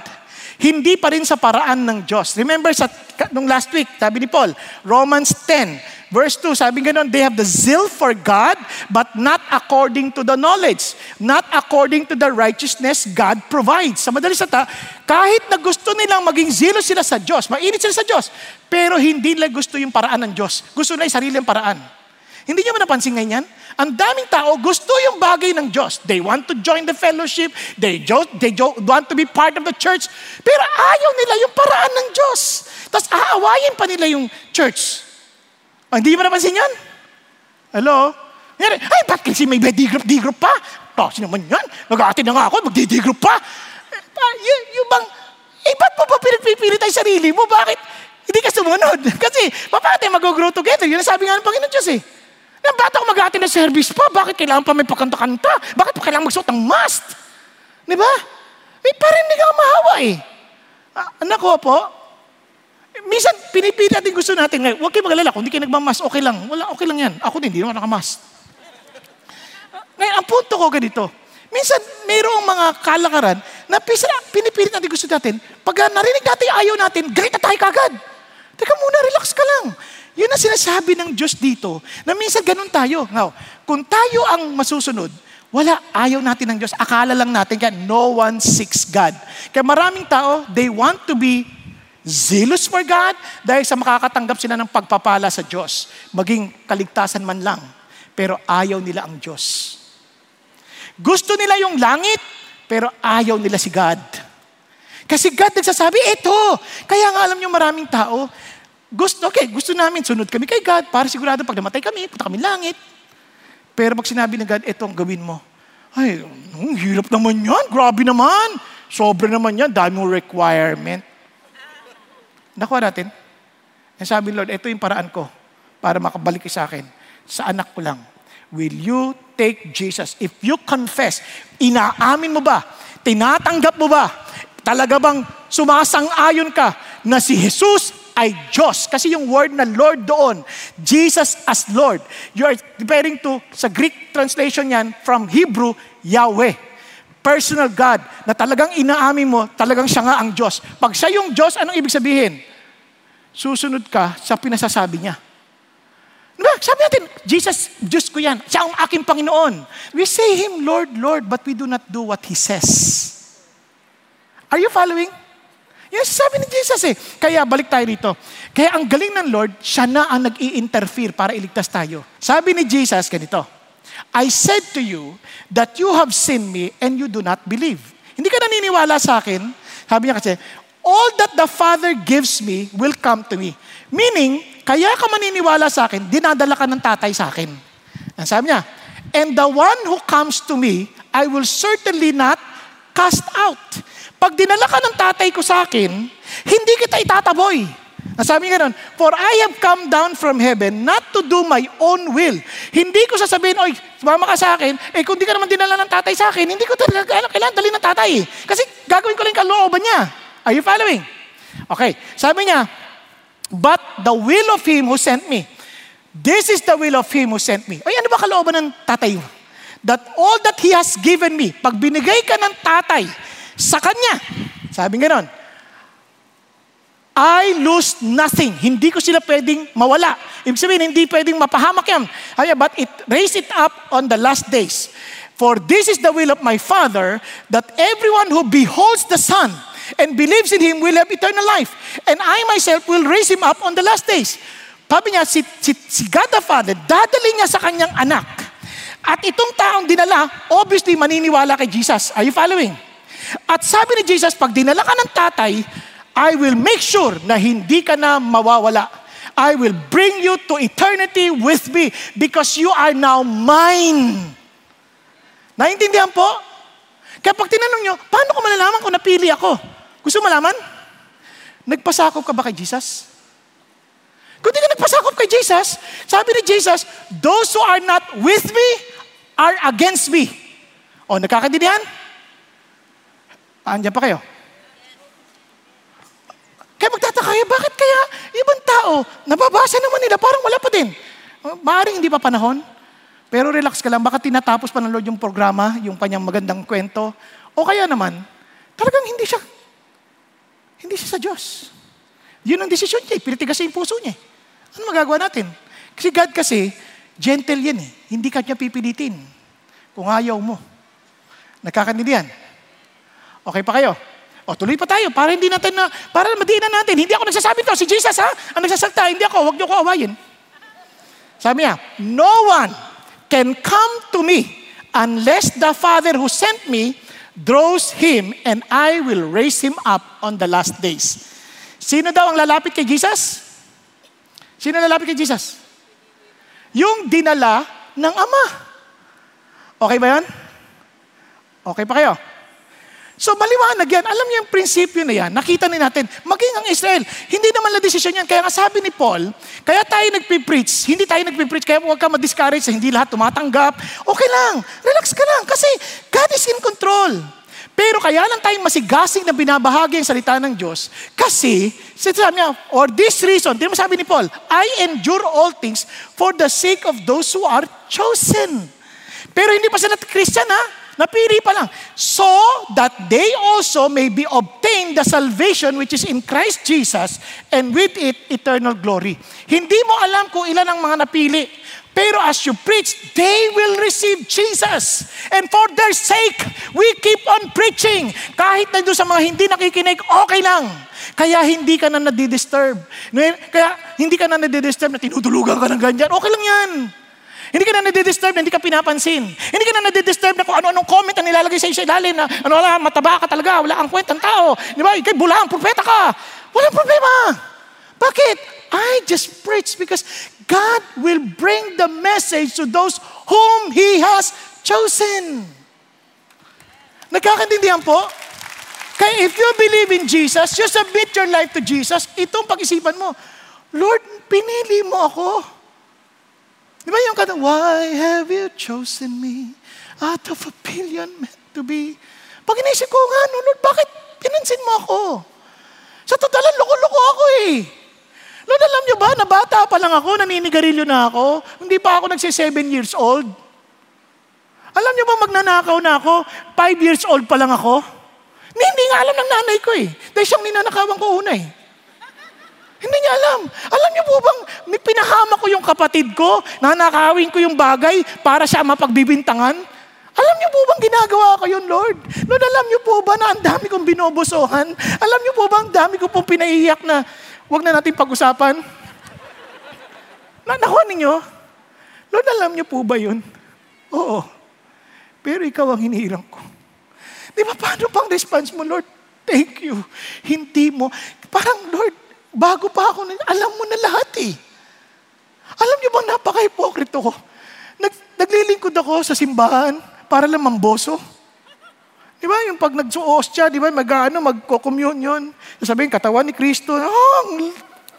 hindi pa rin sa paraan ng Diyos. Remember sa nung last week, sabi ni Paul, Romans 10, verse 2, sabi ganoon, they have the zeal for God, but not according to the knowledge, not according to the righteousness God provides. Sa madalis sata, kahit na gusto nilang maging zelo sila sa Diyos, mainit sila sa Diyos, pero hindi nila gusto yung paraan ng Diyos. Gusto nila yung sariling paraan. Hindi niyo ba napansin ngayon yan? Ang daming tao gusto yung bagay ng Diyos. They want to join the fellowship. They, jo- they jo- want to be part of the church. Pero ayaw nila yung paraan ng Diyos. Tapos aawayin pa nila yung church. Oh, hindi mo napansin yan? Hello? Ay, ba't kasi may D-group, D-group pa? Kasi naman yan. Mag-aatin na nga ako, mag-D-group pa. Uh, y- yung bang, eh, ba't mo pa pinagpipilit ay sarili mo? Bakit? Hindi ka sumunod. Kasi, paano tayo mag-grow together? Yun ang sabi nga ng Panginoon Diyos eh. Yung bata ko mag ng service pa, bakit kailangan pa may pakanta-kanta? Bakit pa kailangan magsuot ng mask? Di ba? Parang hindi ka mahawa eh. Ah, anak ko po, minsan pinipili natin gusto natin, ngayon, huwag kayo magalala, kung hindi kayo nagmamas, okay lang. Wala, okay lang yan. Ako din, hindi naman nakamas. Ngayon, ang punto ko ganito, minsan mayroong mga kalakaran na pinipilit natin gusto natin, pag narinig natin ayaw natin, galit na tayo kagad. Teka muna, relax ka lang. Yun ang sinasabi ng Diyos dito, na minsan ganun tayo. Now, kung tayo ang masusunod, wala, ayaw natin ng Diyos. Akala lang natin, kaya no one seeks God. Kaya maraming tao, they want to be zealous for God dahil sa makakatanggap sila ng pagpapala sa Diyos. Maging kaligtasan man lang. Pero ayaw nila ang Diyos. Gusto nila yung langit, pero ayaw nila si God. Kasi God nagsasabi, ito. Kaya nga alam nyo maraming tao, gusto, okay, gusto namin, sunod kami kay God para sigurado pag namatay kami, punta kami langit. Pero pag sinabi ng God, ito ang gawin mo. Ay, ang hirap naman yan. Grabe naman. Sobra naman yan. Dami mong requirement. Nakuha natin. And sabi Lord, ito yung paraan ko para makabalik sa akin. Sa anak ko lang. will you take Jesus? If you confess, inaamin mo ba? Tinatanggap mo ba? Talaga bang sumasang-ayon ka na si Jesus ay Diyos? Kasi yung word na Lord doon, Jesus as Lord. You are referring to, sa Greek translation yan, from Hebrew, Yahweh. Personal God, na talagang inaamin mo, talagang siya nga ang Diyos. Pag siya yung Diyos, anong ibig sabihin? Susunod ka sa pinasasabi niya. Diba? Sabi natin, Jesus, Diyos ko yan. Siya ang aking Panginoon. We say Him, Lord, Lord, but we do not do what He says. Are you following? Yes, sabi ni Jesus eh. Kaya balik tayo dito. Kaya ang galing ng Lord, siya na ang nag-i-interfere para iligtas tayo. Sabi ni Jesus, ganito, I said to you that you have seen me and you do not believe. Hindi ka naniniwala sa akin. Sabi niya kasi, all that the Father gives me will come to me. Meaning, kaya ka maniniwala sa akin, dinadala ka ng tatay sa akin. Ang sabi niya, and the one who comes to me, I will certainly not cast out. Pag dinala ka ng tatay ko sa akin, hindi kita itataboy. Ang sabi nga nun, For I have come down from heaven not to do my own will. Hindi ko sasabihin, oy, sumama ka sa akin, eh kung di ka naman dinala ng tatay sa akin, hindi ko talaga ano, kailangan dali ng tatay. Kasi gagawin ko lang kalooban niya. Are you following? Okay, sabi niya, but the will of Him who sent me. This is the will of Him who sent me. Ay, ano ba kalooban ng tatay mo? That all that He has given me, pag binigay ka ng tatay sa Kanya, sabi nga nun, I lose nothing. Hindi ko sila pwedeng mawala. Ibig sabihin, hindi pwedeng mapahamak yan. But it raise it up on the last days. For this is the will of my Father, that everyone who beholds the Son and believes in Him will have eternal life. And I myself will raise Him up on the last days. Sabi niya, si, si, si God the Father, dadali niya sa kanyang anak. At itong taong dinala, obviously maniniwala kay Jesus. Are you following? At sabi ni Jesus, pag dinala ka ng tatay, I will make sure na hindi ka na mawawala. I will bring you to eternity with me because you are now mine. Naintindihan po? Kaya pag tinanong nyo, paano ko malalaman kung napili ako? Gusto malaman? Nagpasakop ka ba kay Jesus? Kung di ka nagpasakop kay Jesus, sabi ni Jesus, those who are not with me are against me. O, nakakadinihan? Andiyan pa kayo? Kaya magtataka kayo, bakit kaya ibang tao, nababasa naman nila, parang wala pa din. Maaring hindi pa panahon, pero relax ka lang, baka tinatapos pa ng Lord yung programa, yung kanyang magandang kwento. O kaya naman, talagang hindi siya, hindi siya sa Diyos. Yun ang desisyon niya, pinitigasin yung puso niya. Ano magagawa natin? Kasi God kasi, gentle yan eh. Hindi ka niya pipilitin. Kung ayaw mo. Nagkakandidihan. Okay pa kayo? O tuloy pa tayo para hindi natin na, para madiinan natin. Hindi ako nagsasabi to, si Jesus ha? Ang nagsasalta, hindi ako, huwag niyo ko awayin. Sabi niya, no one can come to me unless the Father who sent me draws him and I will raise him up on the last days. Sino daw ang lalapit kay Jesus? Sino lalapit kay Jesus? Yung dinala ng Ama. Okay ba yan? Okay pa kayo? So maliwanag yan. Alam niyo yung prinsipyo na yan. Nakita ni natin. Maging ang Israel, hindi naman na desisyon yan. Kaya nga sabi ni Paul, kaya tayo nagpipreach. Hindi tayo nagpipreach. Kaya huwag ka ma-discourage. Hindi lahat tumatanggap. Okay lang. Relax ka lang. Kasi God is in control. Pero kaya lang tayong masigasing na binabahagi ang salita ng Diyos. Kasi, sabi niya, or this reason, di mo sabi ni Paul, I endure all things for the sake of those who are chosen. Pero hindi pa sila Christian ha. Napili pa lang. So that they also may be obtained the salvation which is in Christ Jesus and with it eternal glory. Hindi mo alam kung ilan ang mga napili. Pero as you preach, they will receive Jesus. And for their sake, we keep on preaching. Kahit na doon sa mga hindi nakikinig, okay lang. Kaya hindi ka na nadidisturb. Kaya hindi ka na nadidisturb na tinutulugan ka ng ganyan. Okay lang yan. Hindi ka na nadidisturb na hindi ka pinapansin. Hindi ka na nadidisturb na kung ano-anong comment ang nilalagay sa iyo sa ilalim na ano wala, mataba ka talaga, wala kang kwentang tao. Di ba? Ikay bulang, propeta ka. Walang problema. Bakit? I just preach because God will bring the message to those whom He has chosen. Nagkakaintindihan po? Kaya if you believe in Jesus, you submit your life to Jesus, itong pag-isipan mo, Lord, pinili mo ako. Di ba yung kata, Why have you chosen me out of a billion meant to be? Pag inisip ko nga, no, Lord, bakit pinansin mo ako? Sa totalan, loko-loko ako eh. Lord, alam niyo ba, na bata pa lang ako, naninigarilyo na ako. Hindi pa ako nagsi seven years old. Alam niyo ba, magnanakaw na ako, five years old pa lang ako. Hindi, hindi nga alam ng nanay ko eh. Dahil siyang ninanakawan ko una eh. Hindi niya alam. Alam niyo po bang, pinahama ko yung kapatid ko, nanakawin ko yung bagay para siya mapagbibintangan? Alam niyo po bang ginagawa ko yun, Lord? Lord, alam niyo po ba na ang dami kong binobosohan? Alam niyo po ba ang dami ko pong pinaiiyak na wag na natin pag-usapan? Na, nakuha ninyo? Lord, alam niyo po ba yun? Oo. Pero ikaw ang hinihirang ko. Di ba, paano pang response mo, Lord? Thank you. Hindi mo. Parang, Lord, bago pa ako, alam mo na lahat eh. Alam niyo bang napaka-hipokrito ko? Nag, naglilingkod ako sa simbahan para lang mamboso. Di ba? Yung pag nagsuos siya, di ba? Mag, ano, magko-communion. Sasabihin, katawan ni Kristo. Ah, ang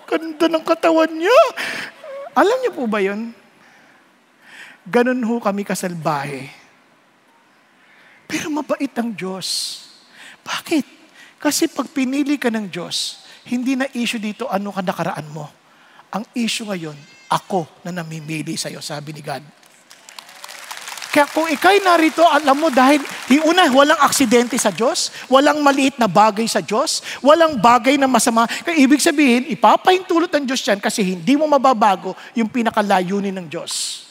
ganda ng katawan niya. Alam niyo po ba yun? Ganun ho kami kasalbahe. Pero mabait ang Diyos. Bakit? Kasi pag pinili ka ng Diyos, hindi na issue dito ano ka nakaraan mo. Ang issue ngayon, ako na namimili sa'yo, sabi ni God. Kaya kung ikay narito, alam mo, dahil una, walang aksidente sa Diyos, walang maliit na bagay sa Diyos, walang bagay na masama. Kaya ibig sabihin, ipapahintulot ng Diyos yan kasi hindi mo mababago yung pinakalayunin ng Diyos.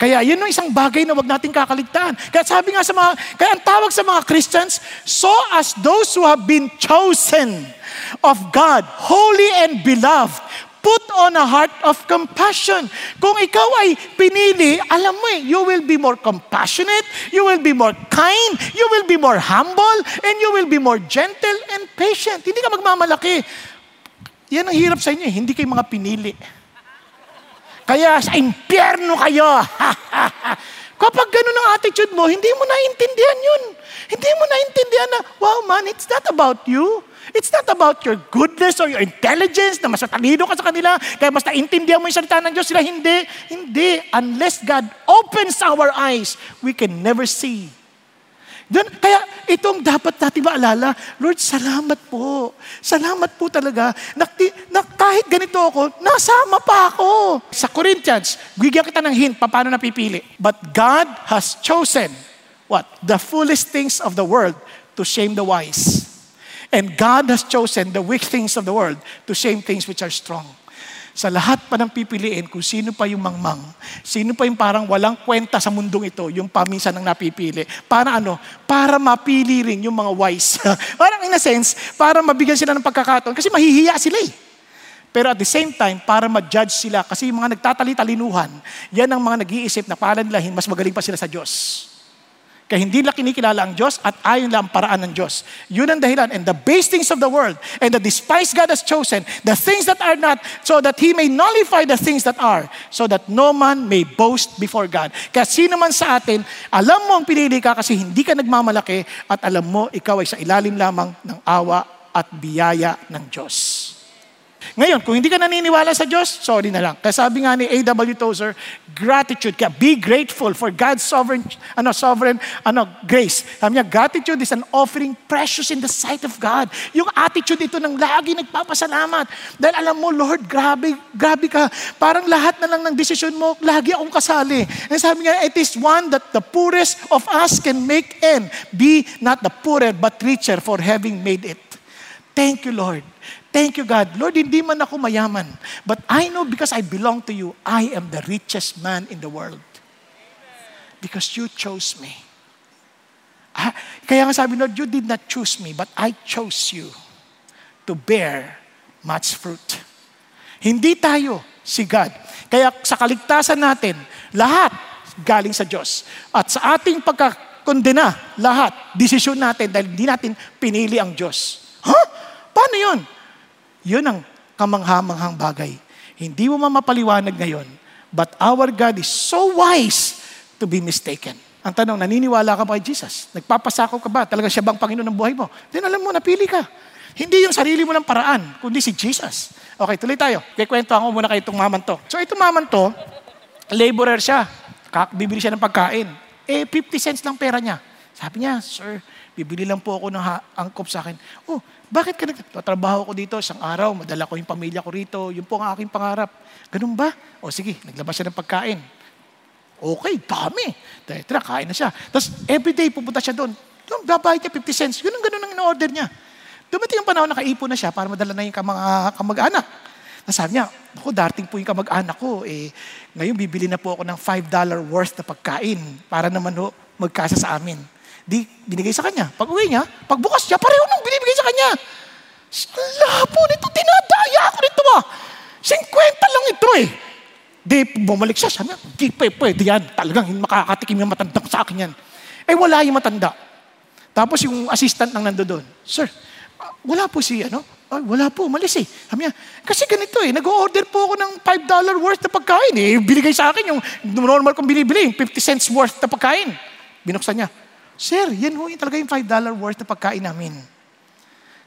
Kaya yun yung isang bagay na wag nating kakaligtaan. Kaya sabi nga sa mga, kaya ang tawag sa mga Christians, so as those who have been chosen of God, holy and beloved, put on a heart of compassion. Kung ikaw ay pinili, alam mo eh, you will be more compassionate, you will be more kind, you will be more humble, and you will be more gentle and patient. Hindi ka magmamalaki. Yan ang hirap sa inyo, eh. hindi kayo mga pinili. Kaya sa impyerno kayo. Kapag ganun ang attitude mo, hindi mo naintindihan yun. Hindi mo naintindihan na, wow man, it's not about you. It's not about your goodness or your intelligence na mas matalino ka sa kanila, kaya mas naintindihan mo yung salita ng Diyos. Sila hindi. Hindi. Unless God opens our eyes, we can never see Dun, kaya itong dapat natin maalala, Lord, salamat po. Salamat po talaga. Na, na kahit ganito ako, nasama pa ako. Sa Corinthians, bigyan kita ng hint, paano napipili. But God has chosen, what? The foolish things of the world to shame the wise. And God has chosen the weak things of the world to shame things which are strong sa lahat pa ng pipiliin kung sino pa yung mangmang, sino pa yung parang walang kwenta sa mundong ito, yung paminsan ng napipili. Para ano? Para mapili rin yung mga wise. parang in a sense, para mabigyan sila ng pagkakataon kasi mahihiya sila eh. Pero at the same time, para ma-judge sila kasi yung mga nagtatali-talinuhan, yan ang mga nag-iisip na para nila mas magaling pa sila sa Diyos. Kaya hindi nila kinikilala ang Diyos at ayon lang ang paraan ng Diyos. Yun ang dahilan. And the base things of the world and the despised God has chosen, the things that are not, so that He may nullify the things that are, so that no man may boast before God. Kaya sino man sa atin, alam mo ang pinili ka kasi hindi ka nagmamalaki at alam mo ikaw ay sa ilalim lamang ng awa at biyaya ng Diyos. Ngayon, kung hindi ka naniniwala sa Diyos, sorry na lang. Kaya sabi nga ni A.W. Tozer, gratitude. Kaya be grateful for God's sovereign, ano, sovereign ano, grace. Sabi niya, gratitude is an offering precious in the sight of God. Yung attitude ito ng lagi nagpapasalamat. Dahil alam mo, Lord, grabe, grabe ka. Parang lahat na lang ng desisyon mo, lagi akong kasali. And sabi niya, it is one that the poorest of us can make and be not the poorer but richer for having made it. Thank you, Lord. Thank you, God. Lord, hindi man ako mayaman. But I know because I belong to you, I am the richest man in the world. Because you chose me. Ah, kaya nga sabi, Lord, you did not choose me, but I chose you to bear much fruit. Hindi tayo, si God. Kaya sa kaligtasan natin, lahat galing sa Diyos. At sa ating pagkakondena, lahat, desisyon natin dahil hindi natin pinili ang Diyos. Huh? Paano yun? Yun ang kamanghamanghang bagay. Hindi mo mamapaliwanag ngayon, but our God is so wise to be mistaken. Ang tanong, naniniwala ka ba kay Jesus? Nagpapasako ka ba? Talaga siya bang Panginoon ng buhay mo? Then alam mo, napili ka. Hindi yung sarili mo ng paraan, kundi si Jesus. Okay, tuloy tayo. Kikwento ako muna kayo itong maman to. So itong maman to, laborer siya. Bibili siya ng pagkain. Eh, 50 cents lang pera niya. Sabi niya, Sir, bibili lang po ako ng ha- angkop sa akin. Oh, bakit ka nagtatrabaho ko dito isang araw, madala ko yung pamilya ko rito, yun po ang aking pangarap. Ganun ba? O sige, naglabas siya ng pagkain. Okay, dami. Tara, kain na siya. Tapos everyday pupunta siya doon. Yung babayad niya 50 cents. Yun ang ganun ang in-order niya. Dumating ang panahon, nakaipon na siya para madala na yung kamag- kamag-anak. Nasabi niya, ako, darating po yung kamag-anak ko. Eh, ngayon, bibili na po ako ng $5 worth na pagkain para naman ho, magkasa sa amin. Di, binigay sa kanya. Pag uwi niya, pagbukas niya, pareho nung binibigay sa kanya. Labo nito, dinadaya ako nito ah. 50 lang ito eh. Di, bumalik siya. Sabi di pa pwede yan. Talagang makakatikim yung matandang sa akin yan. Eh, wala yung matanda. Tapos yung assistant nang nando doon, Sir, wala po si ano? Ay, wala po, malis eh. Sabi niya, kasi ganito eh, nag-order po ako ng $5 worth na pagkain eh. Binigay sa akin yung normal kong binibili, 50 cents worth na pagkain. Binuksan niya, Sir, yan ho talaga yung $5 worth na pagkain namin.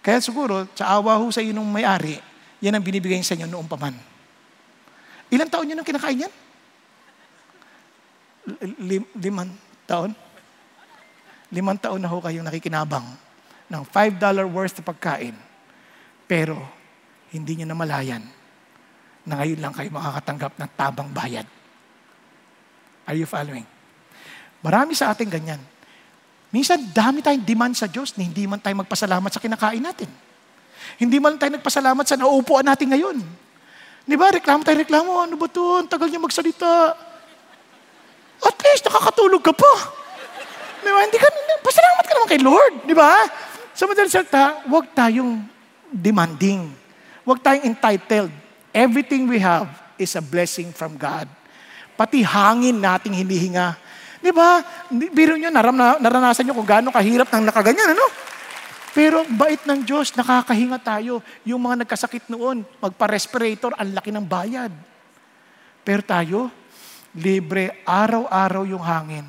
Kaya siguro, sa awa ho sa inong may-ari, yan ang binibigay sa inyo noong paman. Ilan taon yun ang kinakain yan? Lim, limang taon? Limang taon na ho kayong nakikinabang ng $5 worth na pagkain. Pero, hindi nyo namalayan na ngayon lang kayo makakatanggap ng tabang bayad. Are you following? Marami sa ating ganyan. Minsan, dami tayong demand sa Diyos na hindi man tayo magpasalamat sa kinakain natin. Hindi man tayo nagpasalamat sa nauupuan natin ngayon. Di ba? Reklamo tayo, reklamo. Ano ba ito? Ang tagal niya magsalita. At least, nakakatulog ka pa. Di ba? Hindi ka, pasalamat ka naman kay Lord. Di ba? Sa madaling salita, huwag tayong demanding. Huwag tayong entitled. Everything we have is a blessing from God. Pati hangin nating hinihinga Di ba? Biro nyo, naram, naranasan nyo kung gaano kahirap ng nakaganyan, ano? Pero bait ng Diyos, nakakahinga tayo. Yung mga nagkasakit noon, magpa-respirator, ang laki ng bayad. Pero tayo, libre, araw-araw yung hangin.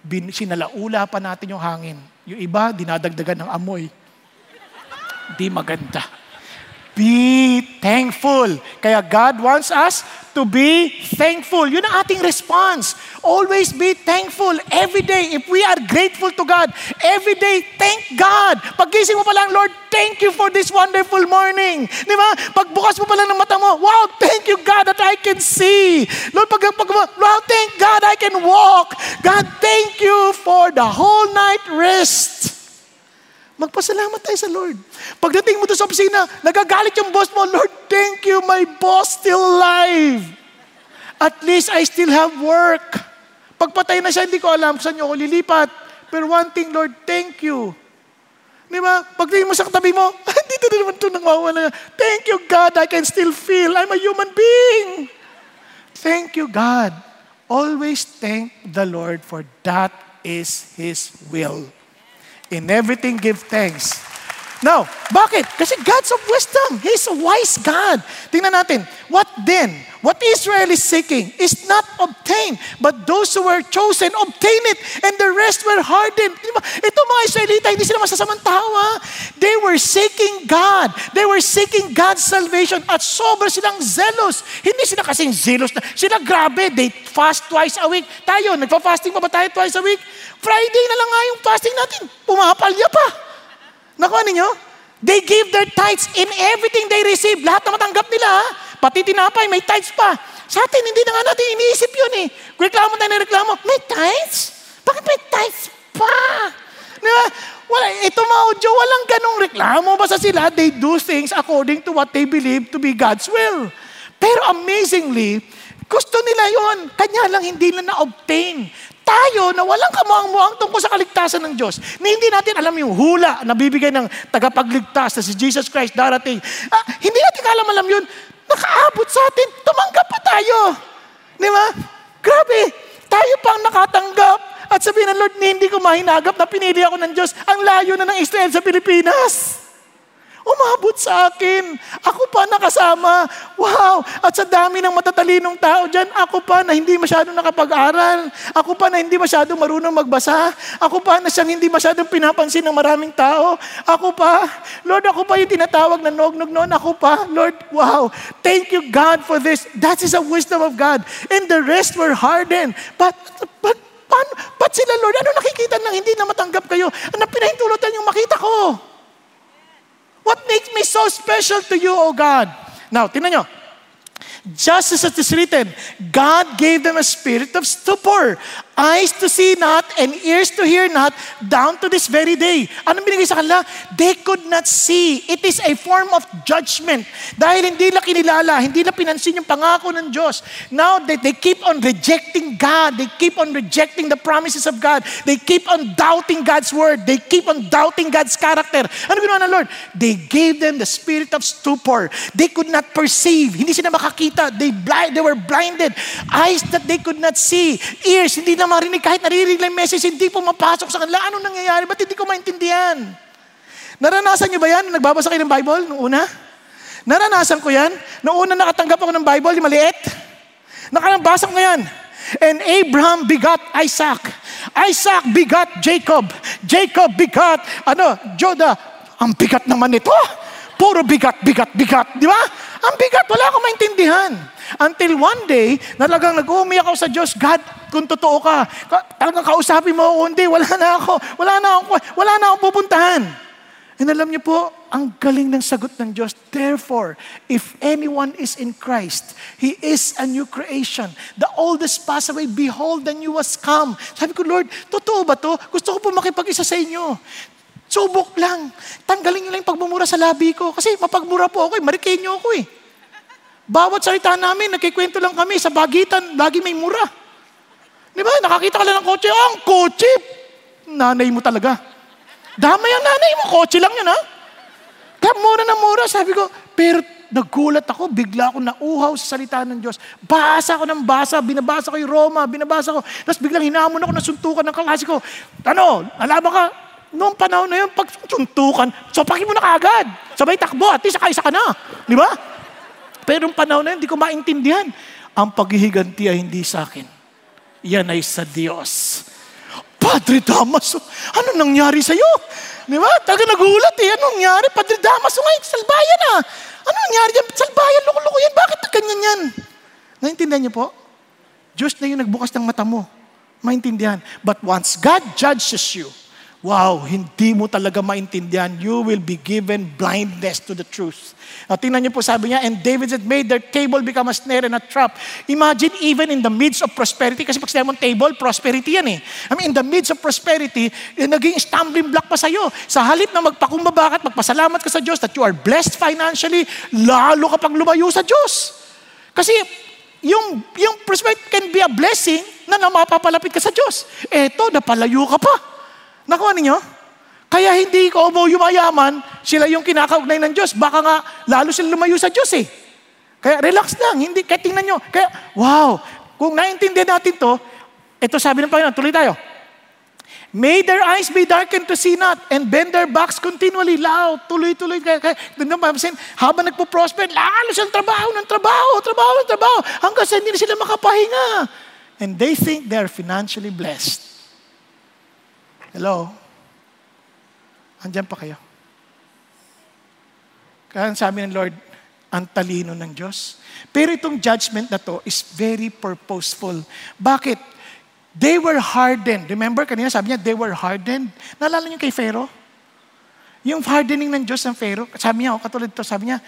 Bin, sinalaula pa natin yung hangin. Yung iba, dinadagdagan ng amoy. Di maganda. Be thankful. Kaya God wants us to be thankful. Yun ang ating response. Always be thankful. Every day, if we are grateful to God, every day, thank God. Paggising mo pa lang, Lord, thank you for this wonderful morning. Di ba? Pagbukas mo pa lang ng mata mo, wow, thank you God that I can see. Lord, pag, pag wow, thank God I can walk. God, thank you for the whole night rest. Magpasalamat tayo sa Lord. Pagdating mo doon sa opisina, nagagalit yung boss mo, Lord, thank you, my boss still alive. At least I still have work. Pagpatay na siya, hindi ko alam saan niyo ako lilipat. Pero one thing, Lord, thank you. Di ba? Pagdating mo sa katabi mo, dito na naman ito nang mawala. Thank you, God, I can still feel. I'm a human being. Thank you, God. Always thank the Lord for that is His will. In everything, give thanks. Now, bakit? Kasi God's of wisdom. He's a wise God. Tingnan natin. What then? What Israel is seeking is not obtained, but those who were chosen obtain it, and the rest were hardened. Ito mga Israelita, hindi sila masasamang tao. Ha? They were seeking God. They were seeking God's salvation at sobra silang zealous. Hindi sila kasing zealous. Na. Sila grabe, they fast twice a week. Tayo, nagpa-fasting pa ba tayo twice a week? Friday na lang nga yung fasting natin. Pumapalya pa. Nakuha ninyo? They give their tithes in everything they receive. Lahat na matanggap nila. Ha? Pati tinapay, may tithes pa. Sa atin, hindi na nga natin iniisip yun eh. Reklamo tayo na reklamo, may tithes? Bakit may tithes pa? Diba? Wala, ito mga audio, walang ganong reklamo. Basta sila, they do things according to what they believe to be God's will. Pero amazingly, gusto nila yon Kanya lang hindi na na-obtain. Tayo na walang kamuang-muang tungkol sa kaligtasan ng Diyos, na hindi natin alam yung hula na bibigay ng tagapagligtas na si Jesus Christ darating. Ah, hindi natin alam alam yun. Nakaabot sa atin, tumanggap pa tayo. Di ba? Grabe, tayo pang nakatanggap. At sabihin ng Lord, hindi ko mahinagap na pinili ako ng Diyos. Ang layo na ng Israel sa Pilipinas. Umabot sa akin. Ako pa nakasama. Wow! At sa dami ng matatalinong tao dyan, ako pa na hindi masyadong nakapag-aral. Ako pa na hindi masyadong marunong magbasa. Ako pa na siyang hindi masyadong pinapansin ng maraming tao. Ako pa. Lord, ako pa yung tinatawag na nog-nog noon. Ako pa. Lord, wow. Thank you, God, for this. That is a wisdom of God. And the rest were hardened. But, but Paano, ba't sila, Lord? Ano nakikita nang hindi na matanggap kayo? Ano pinahintulutan yung makita ko? What makes me so special to you, O God? Now, tingnan nyo. Just as it is written, God gave them a spirit of stupor, eyes to see not and ears to hear not, down to this very day. Anong binigay sa kanila? They could not see. It is a form of judgment. Dahil hindi na kinilala, hindi na pinansin yung pangako ng Diyos. Now they, they keep on rejecting God. They keep on rejecting the promises of God. They keep on doubting God's word. They keep on doubting God's character. Ano ginawa ng Lord? They gave them the spirit of stupor. They could not perceive. Hindi sila makakita nakita. They, blind, they were blinded. Eyes that they could not see. Ears, hindi na marinig. Kahit naririnig lang message, hindi po mapasok sa kanila. Ano nangyayari? Ba't hindi ko maintindihan? Naranasan niyo ba yan? Nagbabasa kayo ng Bible noong una? Naranasan ko yan. Noong una nakatanggap ako ng Bible, yung maliit. Nakalabasa ko yan. And Abraham begot Isaac. Isaac begot Jacob. Jacob begot, ano, Joda. Ang bigat naman ito. Puro bigat, bigat, bigat. Di ba? Ang bigat, wala akong maintindihan. Until one day, talagang nag-umiyak ako sa Diyos, God, kung totoo ka, talagang kausapin mo ako, hindi, wala na ako, wala na ako, wala na akong pupuntahan. And alam niyo po, ang galing ng sagot ng Diyos. Therefore, if anyone is in Christ, He is a new creation. The oldest pass away, behold, the new has come. Sabi ko, Lord, totoo ba to? Gusto ko po makipag-isa sa inyo. Subok lang. Tanggalin niyo lang yung pagmumura sa labi ko. Kasi mapagmura po ako eh. Marikenyo ako eh. Bawat salita namin, nagkikwento lang kami sa bagitan, lagi may mura. Di ba? Nakakita ka lang ng kotse. Oh, ang kotse! Nanay mo talaga. Damay ang nanay mo. Kotse lang yun, ha? Kaya mura na mura. Sabi ko, pero nagulat ako, bigla ako nauhaw sa salita ng Diyos. Basa ako ng basa, binabasa ko yung Roma, binabasa ko. Tapos biglang hinamon ako, nasuntukan ng kalasi ko. Ano, alaban ka, Noong panahon na yun, pag suntukan, sopakin mo na kagad. Sabay takbo, at least isa ka na. Di ba? Pero noong panahon na yun, hindi ko maintindihan. Ang paghihiganti ay hindi sa akin. Yan ay sa Diyos. Padre Damaso, ano nangyari sa'yo? Di ba? Talaga nagulat eh. Ano nangyari? Padre Damaso nga, salbayan ah. Ano nangyari yan? Salbayan, loko-loko yan. Bakit ganyan yan? Naintindihan niyo po? Diyos na yung nagbukas ng mata mo. Maintindihan. But once God judges you, Wow, hindi mo talaga maintindihan. You will be given blindness to the truth. Now, tingnan niyo po sabi niya, and David said, made their table become a snare and a trap. Imagine even in the midst of prosperity, kasi pag sinabi mong table, prosperity yan eh. I mean, in the midst of prosperity, eh, naging stumbling block pa sa'yo. Sa halip na magpakumbaba ka at magpasalamat ka sa Diyos that you are blessed financially, lalo kapag lumayo sa Diyos. Kasi yung, yung prosperity can be a blessing na namapapalapit ka sa Diyos. Eto, napalayo ka pa. Nakuha ninyo? Kaya hindi ko mo yumayaman, sila yung kinakaugnay ng Diyos. Baka nga, lalo sila lumayo sa Diyos eh. Kaya relax lang, hindi, kaya tingnan nyo. Kaya, wow, kung naintindihan natin to, ito sabi ng Panginoon, tuloy tayo. May their eyes be darkened to see not and bend their backs continually. Loud, tuloy-tuloy. Kaya, kaya, pansin, habang nagpo-prosper, lalo silang trabaho ng trabaho, trabaho ng trabaho, hanggang sa hindi na sila makapahinga. And they think they're financially blessed. Hello? Andyan pa kayo. Kaya sabi ng Lord, ang talino ng Diyos. Pero itong judgment na to is very purposeful. Bakit? They were hardened. Remember, kanina sabi niya, they were hardened. Naalala niyo kay Pharaoh? Yung hardening ng Diyos ng Pharaoh, sabi niya, oh, katulad ito, sabi niya,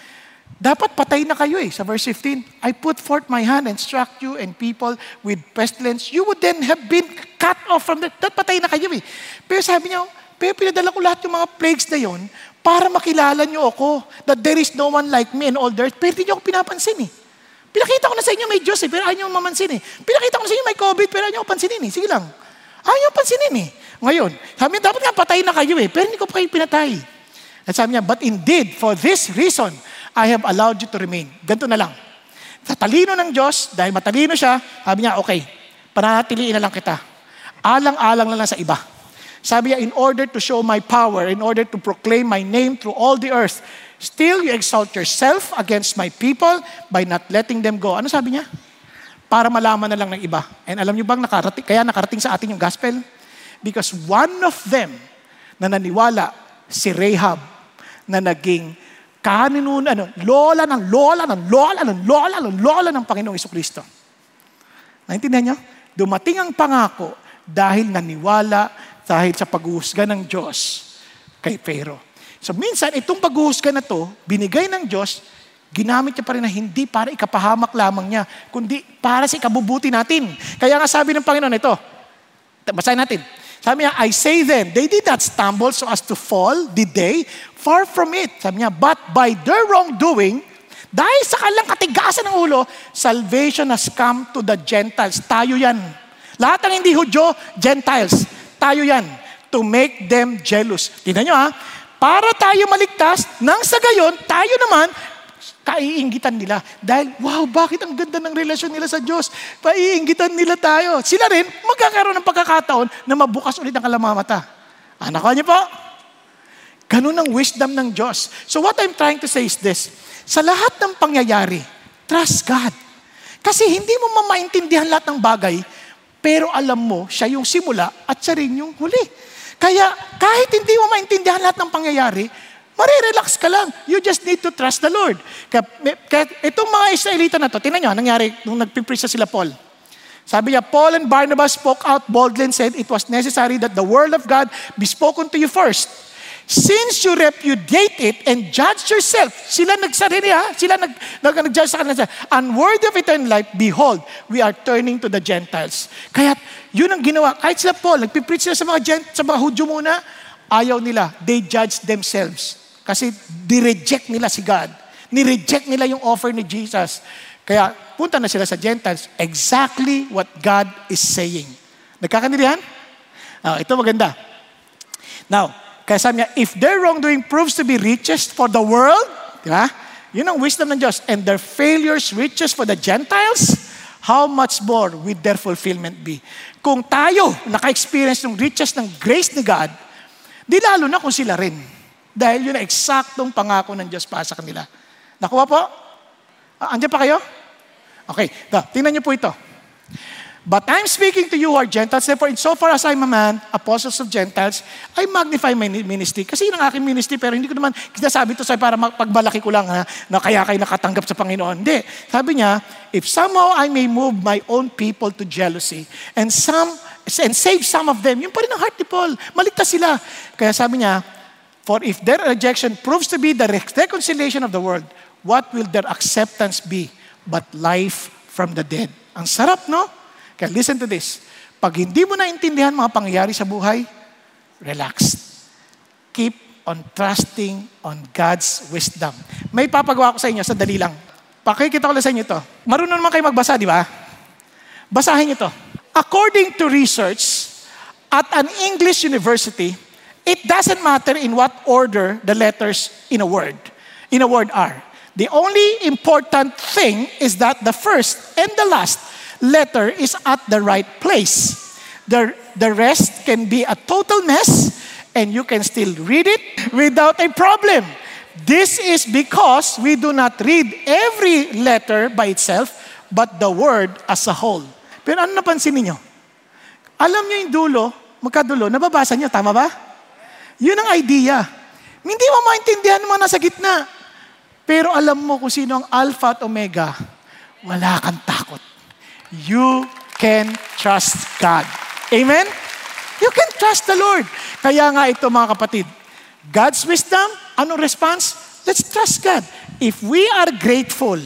dapat patay na kayo eh. Sa verse 15, I put forth my hand and struck you and people with pestilence. You would then have been cut off from the... Dapat patay na kayo eh. Pero sabi niya, pero pinadala ko lahat yung mga plagues na yon para makilala niyo ako that there is no one like me in all the earth. Pero hindi niyo ako pinapansin eh. Pinakita ko na sa inyo may Diyos eh, pero ayaw niyo mamansin eh. Pinakita ko na sa inyo may COVID, pero ayaw niyo pansinin eh. Sige lang. Ayaw niyo pansinin eh. Ngayon, sabi niya, dapat nga patay na kayo eh, pero hindi ko pa kayo pinatay. At sabi niya, but indeed, for this reason, I have allowed you to remain. Ganito na lang. Sa talino ng Diyos, dahil matalino siya, sabi niya, okay, panatiliin na lang kita. Alang-alang na lang sa iba. Sabi niya, in order to show my power, in order to proclaim my name through all the earth, still you exalt yourself against my people by not letting them go. Ano sabi niya? Para malaman na lang ng iba. And alam niyo bang nakarating, kaya nakarating sa atin yung gospel? Because one of them na naniwala, si Rahab, na naging kaninun, ano, lola ng lola ng lola ng lola ng lola ng Panginoong Kristo. Naintindihan niyo? Dumating ang pangako dahil naniwala dahil sa paghuhusga ng Diyos kay Pharaoh. So minsan, itong paghuhusga na to, binigay ng Diyos, ginamit niya pa rin na hindi para ikapahamak lamang niya, kundi para sa ikabubuti natin. Kaya nga sabi ng Panginoon ito, basahin natin. Sabi niya, I say then, they did not stumble so as to fall, did they? Far from it. Sabi niya, but by their wrongdoing, dahil sa kanilang katigasan ng ulo, salvation has come to the Gentiles. Tayo yan. Lahat ng hindi Hudyo, Gentiles. Tayo yan. To make them jealous. Tingnan nyo ha, para tayo maligtas, nang sa gayon, tayo naman, kaiingitan nila. Dahil, wow, bakit ang ganda ng relasyon nila sa Diyos? Paiingitan nila tayo. Sila rin, magkakaroon ng pagkakataon na mabukas ulit ang kalamamata. Anak ko niyo po? Ganun ang wisdom ng Diyos. So what I'm trying to say is this. Sa lahat ng pangyayari, trust God. Kasi hindi mo mamaintindihan lahat ng bagay, pero alam mo, siya yung simula at siya rin yung huli. Kaya kahit hindi mo maintindihan lahat ng pangyayari, Marirelax ka lang. You just need to trust the Lord. Kaya, kaya itong mga Israelita na to, tingnan nyo, nangyari nung nagpipreach sila Paul. Sabi niya, Paul and Barnabas spoke out boldly and said, it was necessary that the word of God be spoken to you first. Since you repudiate it and judge yourself, sila nagsarili ha, sila nag, nag, nag-judge sa kanila, unworthy of eternal life, behold, we are turning to the Gentiles. Kaya yun ang ginawa. Kahit sila Paul, nagpipreach sila sa mga, gent, sa mga Hudyo muna, ayaw nila. They judge themselves. Kasi di-reject nila si God. Ni-reject nila yung offer ni Jesus. Kaya punta na sila sa Gentiles. Exactly what God is saying. Nagkakanilihan? Uh, ito maganda. Now, kaya sabi niya, if their wrongdoing proves to be riches for the world, di ba? Yun ang wisdom ng Diyos. And their failures riches for the Gentiles, how much more will their fulfillment be? Kung tayo naka-experience ng riches ng grace ni God, di lalo na kung sila rin. Dahil yun ang eksaktong pangako ng Diyos para sa kanila. Nakuha po? Uh, andiyan pa kayo? Okay, tingnan niyo po ito. But I'm speaking to you who are Gentiles, therefore insofar as I'm a man, apostles of Gentiles, I magnify my ministry. Kasi yun ang aking ministry, pero hindi ko naman sinasabi ito sa para pagbalaki ko lang ha, na kaya kayo nakatanggap sa Panginoon. Hindi. Sabi niya, if somehow I may move my own people to jealousy, and some and save some of them, yun pa rin ang heart ni Paul. Maligtas sila. Kaya sabi niya, For if their rejection proves to be the reconciliation of the world, what will their acceptance be but life from the dead? Ang sarap, no? Kaya listen to this. Pag hindi mo naintindihan mga pangyayari sa buhay, relax. Keep on trusting on God's wisdom. May papagawa ko sa inyo, sandali lang. Pakikita ko lang sa inyo ito. Marunong naman kayo magbasa, di ba? Basahin niyo to. According to research, at an English university, It doesn't matter in what order the letters in a word, in a word are. The only important thing is that the first and the last letter is at the right place. The, the rest can be a total mess and you can still read it without a problem. This is because we do not read every letter by itself, but the word as a whole. Pero ano napansin niyo? Alam niyo yung dulo, magkadulo, nababasa niyo, tama ba? Yun ang idea. Hindi mo maintindihan mo nasa gitna. Pero alam mo kung sino ang Alpha at Omega, wala kang takot. You can trust God. Amen? You can trust the Lord. Kaya nga ito mga kapatid, God's wisdom, anong response? Let's trust God. If we are grateful,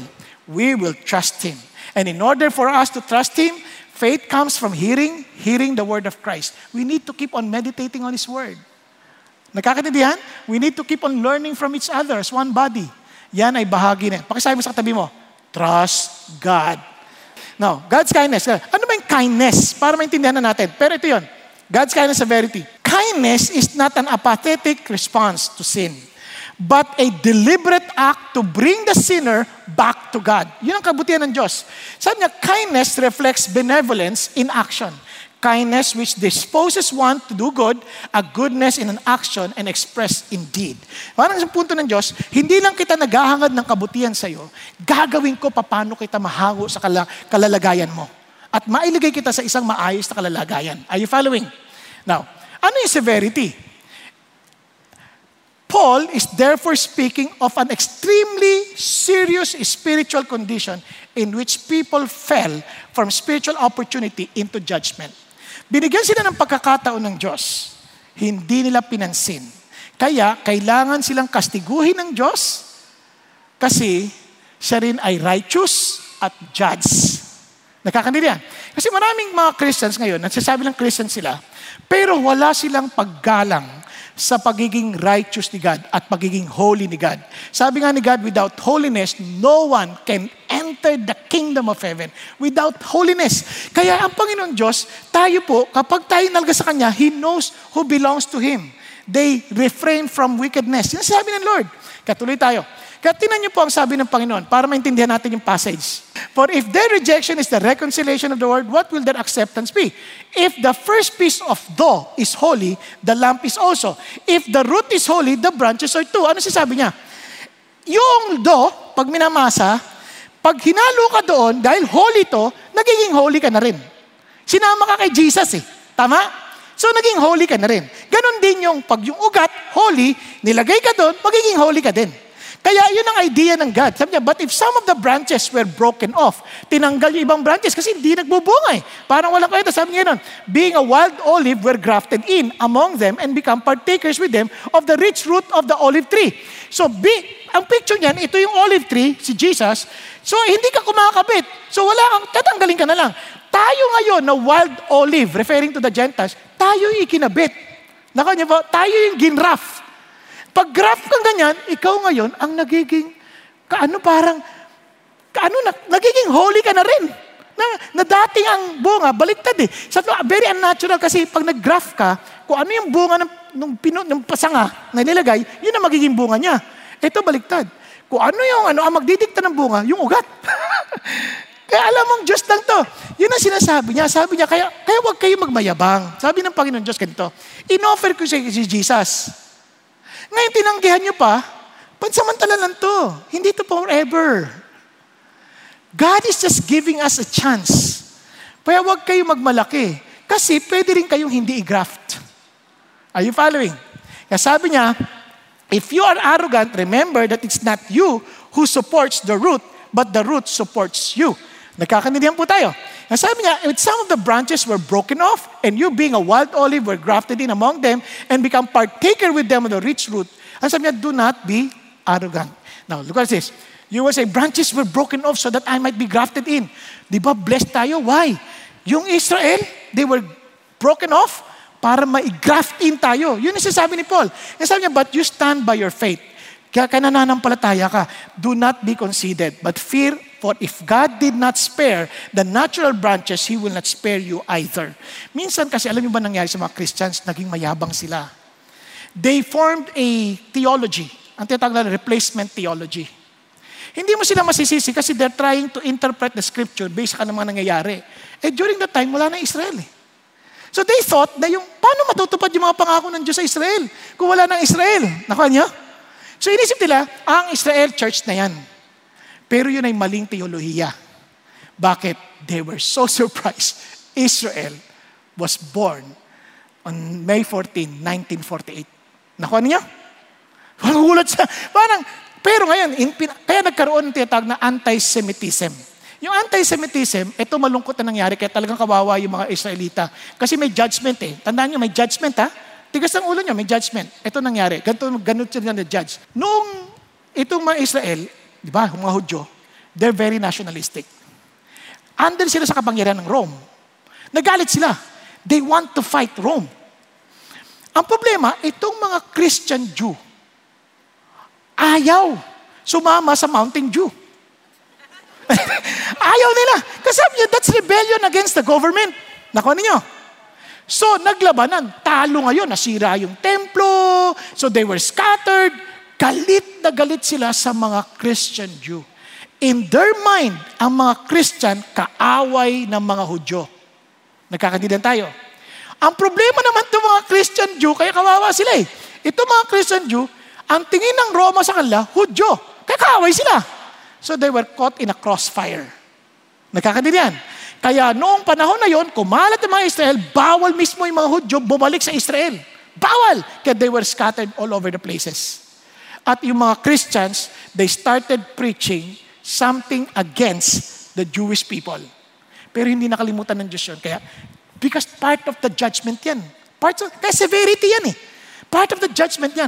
we will trust Him. And in order for us to trust Him, faith comes from hearing, hearing the word of Christ. We need to keep on meditating on His word. Nagkakaintindihan? We need to keep on learning from each other as one body. Yan ay bahagi na. Pakisabi mo sa katabi mo, trust God. Now, God's kindness. Ano ba yung kindness? Para maintindihan na natin. Pero ito yon. God's kindness severity. Kindness is not an apathetic response to sin, but a deliberate act to bring the sinner back to God. Yun ang kabutihan ng Diyos. Sabi niya, kindness reflects benevolence in action. Kindness which disposes one to do good, a goodness in an action and expressed in deed. Parang sa punto ng Diyos, hindi lang kita naghahangad ng kabutihan sa iyo, gagawin ko paano kita mahango sa kala- kalalagayan mo. At mailigay kita sa isang maayos na kalalagayan. Are you following? Now, ano yung severity? Paul is therefore speaking of an extremely serious spiritual condition in which people fell from spiritual opportunity into judgment. Binigyan sila ng pagkakataon ng Diyos. Hindi nila pinansin. Kaya, kailangan silang kastiguhin ng Diyos kasi siya rin ay righteous at judge. Nakakandila yan. Kasi maraming mga Christians ngayon, nagsasabi ng Christians sila, pero wala silang paggalang sa pagiging righteous ni God at pagiging holy ni God. Sabi nga ni God, without holiness, no one can enter the kingdom of heaven. Without holiness. Kaya ang Panginoon Diyos, tayo po, kapag tayo nalga sa Kanya, He knows who belongs to Him. They refrain from wickedness. Yan sabi ng Lord. Katuloy tayo. Kaya tinan niyo po ang sabi ng Panginoon para maintindihan natin yung passage. For if their rejection is the reconciliation of the world, what will their acceptance be? If the first piece of dough is holy, the lamp is also. If the root is holy, the branches are too. Ano sabi niya? Yung dough, pag minamasa, pag hinalo ka doon, dahil holy to, nagiging holy ka na rin. Sinama ka kay Jesus eh. Tama? So, naging holy ka na rin. Ganon din yung pag yung ugat, holy, nilagay ka doon, magiging holy ka din. Kaya yun ang idea ng God. Sabi niya, but if some of the branches were broken off, tinanggal yung ibang branches kasi hindi nagbubunga eh. Parang walang kwenta. Sabi niya nun, being a wild olive were grafted in among them and become partakers with them of the rich root of the olive tree. So, be, ang picture niyan, ito yung olive tree, si Jesus. So, hindi ka kumakabit. So, wala kang, tatanggalin ka na lang. Tayo ngayon na wild olive, referring to the Gentiles, tayo ikinabit. Naka niyo ba? Tayo yung ginraft. Pag graph kang ganyan, ikaw ngayon ang nagiging, kaano parang, kaano na, nagiging holy ka na rin. Na, na dating ang bunga, baliktad eh. Sa very unnatural kasi pag nag-graph ka, kung ano yung bunga ng, ng, pino, ng pasanga na nilagay, yun ang magiging bunga niya. Ito baliktad. Kung ano yung ano, ang magdidikta ng bunga, yung ugat. kaya alam mong Diyos lang to. Yun ang sinasabi niya. Sabi niya, kaya, kaya huwag kayo magmayabang. Sabi ng Panginoon Diyos ganito, in-offer ko si Jesus ngayon tinanggihan nyo pa, pansamantala lang to. Hindi to forever. God is just giving us a chance. Kaya huwag kayo magmalaki. Kasi pwede rin kayong hindi i-graft. Are you following? Kaya sabi niya, if you are arrogant, remember that it's not you who supports the root, but the root supports you. Nagkakanindihan po tayo. And sabi niya, some of the branches were broken off, and you being a wild olive were grafted in among them, and become partaker with them of the rich root, and sabi niya, do not be arrogant. Now, look at this. You will say, branches were broken off so that I might be grafted in. Di ba blessed tayo? Why? Yung Israel, they were broken off para ma-graft in tayo. Yun yung sinasabi ni Paul. And sabi niya, but you stand by your faith. Kaya kanananampalataya ka. Do not be conceited, but fear For if God did not spare the natural branches, He will not spare you either. Minsan kasi, alam niyo ba nangyari sa mga Christians, naging mayabang sila. They formed a theology, ang tinatawag na replacement theology. Hindi mo sila masisisi kasi they're trying to interpret the scripture based sa mga nangyayari. Eh during that time, wala na Israel eh. So they thought na yung, paano matutupad yung mga pangako ng Diyos sa Israel kung wala ng Israel? Nakuha niyo? So inisip nila, ang Israel church na yan. Pero yun ay maling teolohiya. Bakit? They were so surprised. Israel was born on May 14, 1948. Nakuha niyo? Parang gulat sa, pero ngayon, in, kaya nagkaroon ng tinatawag na anti-Semitism. Yung anti-Semitism, ito malungkot na nangyari, kaya talagang kawawa yung mga Israelita. Kasi may judgment eh. Tandaan nyo, may judgment ha. Tigas ng ulo nyo, may judgment. Ito nangyari. Ganito, ganito sila na-judge. Noong itong mga Israel, di ba, mga Hudyo, they're very nationalistic. Under sila sa kapangyarihan ng Rome. Nagalit sila. They want to fight Rome. Ang problema, itong mga Christian Jew, ayaw sumama sa Mountain Jew. ayaw nila. Kasi sabi niya, that's rebellion against the government. Nakuha ninyo? So, naglabanan. Talo ngayon. Nasira yung templo. So, they were scattered. Galit na galit sila sa mga Christian Jew. In their mind, ang mga Christian kaaway ng mga Hudyo. Nagkakaintindihan tayo. Ang problema naman itong mga Christian Jew, kaya kawawa sila eh. Ito mga Christian Jew, ang tingin ng Roma sa kanila, Hudyo. Kaya kaaway sila. So they were caught in a crossfire. Nagkakaintindihan. Kaya noong panahon na yon, kumalat ang mga Israel, bawal mismo yung mga Hudyo bumalik sa Israel. Bawal! Kaya they were scattered all over the places. At yung mga Christians, they started preaching something against the Jewish people. Pero hindi nakalimutan ng Diyos yun. Kaya Because part of the judgment yan. Part of, kaya severity yan eh. Part of the judgment yan.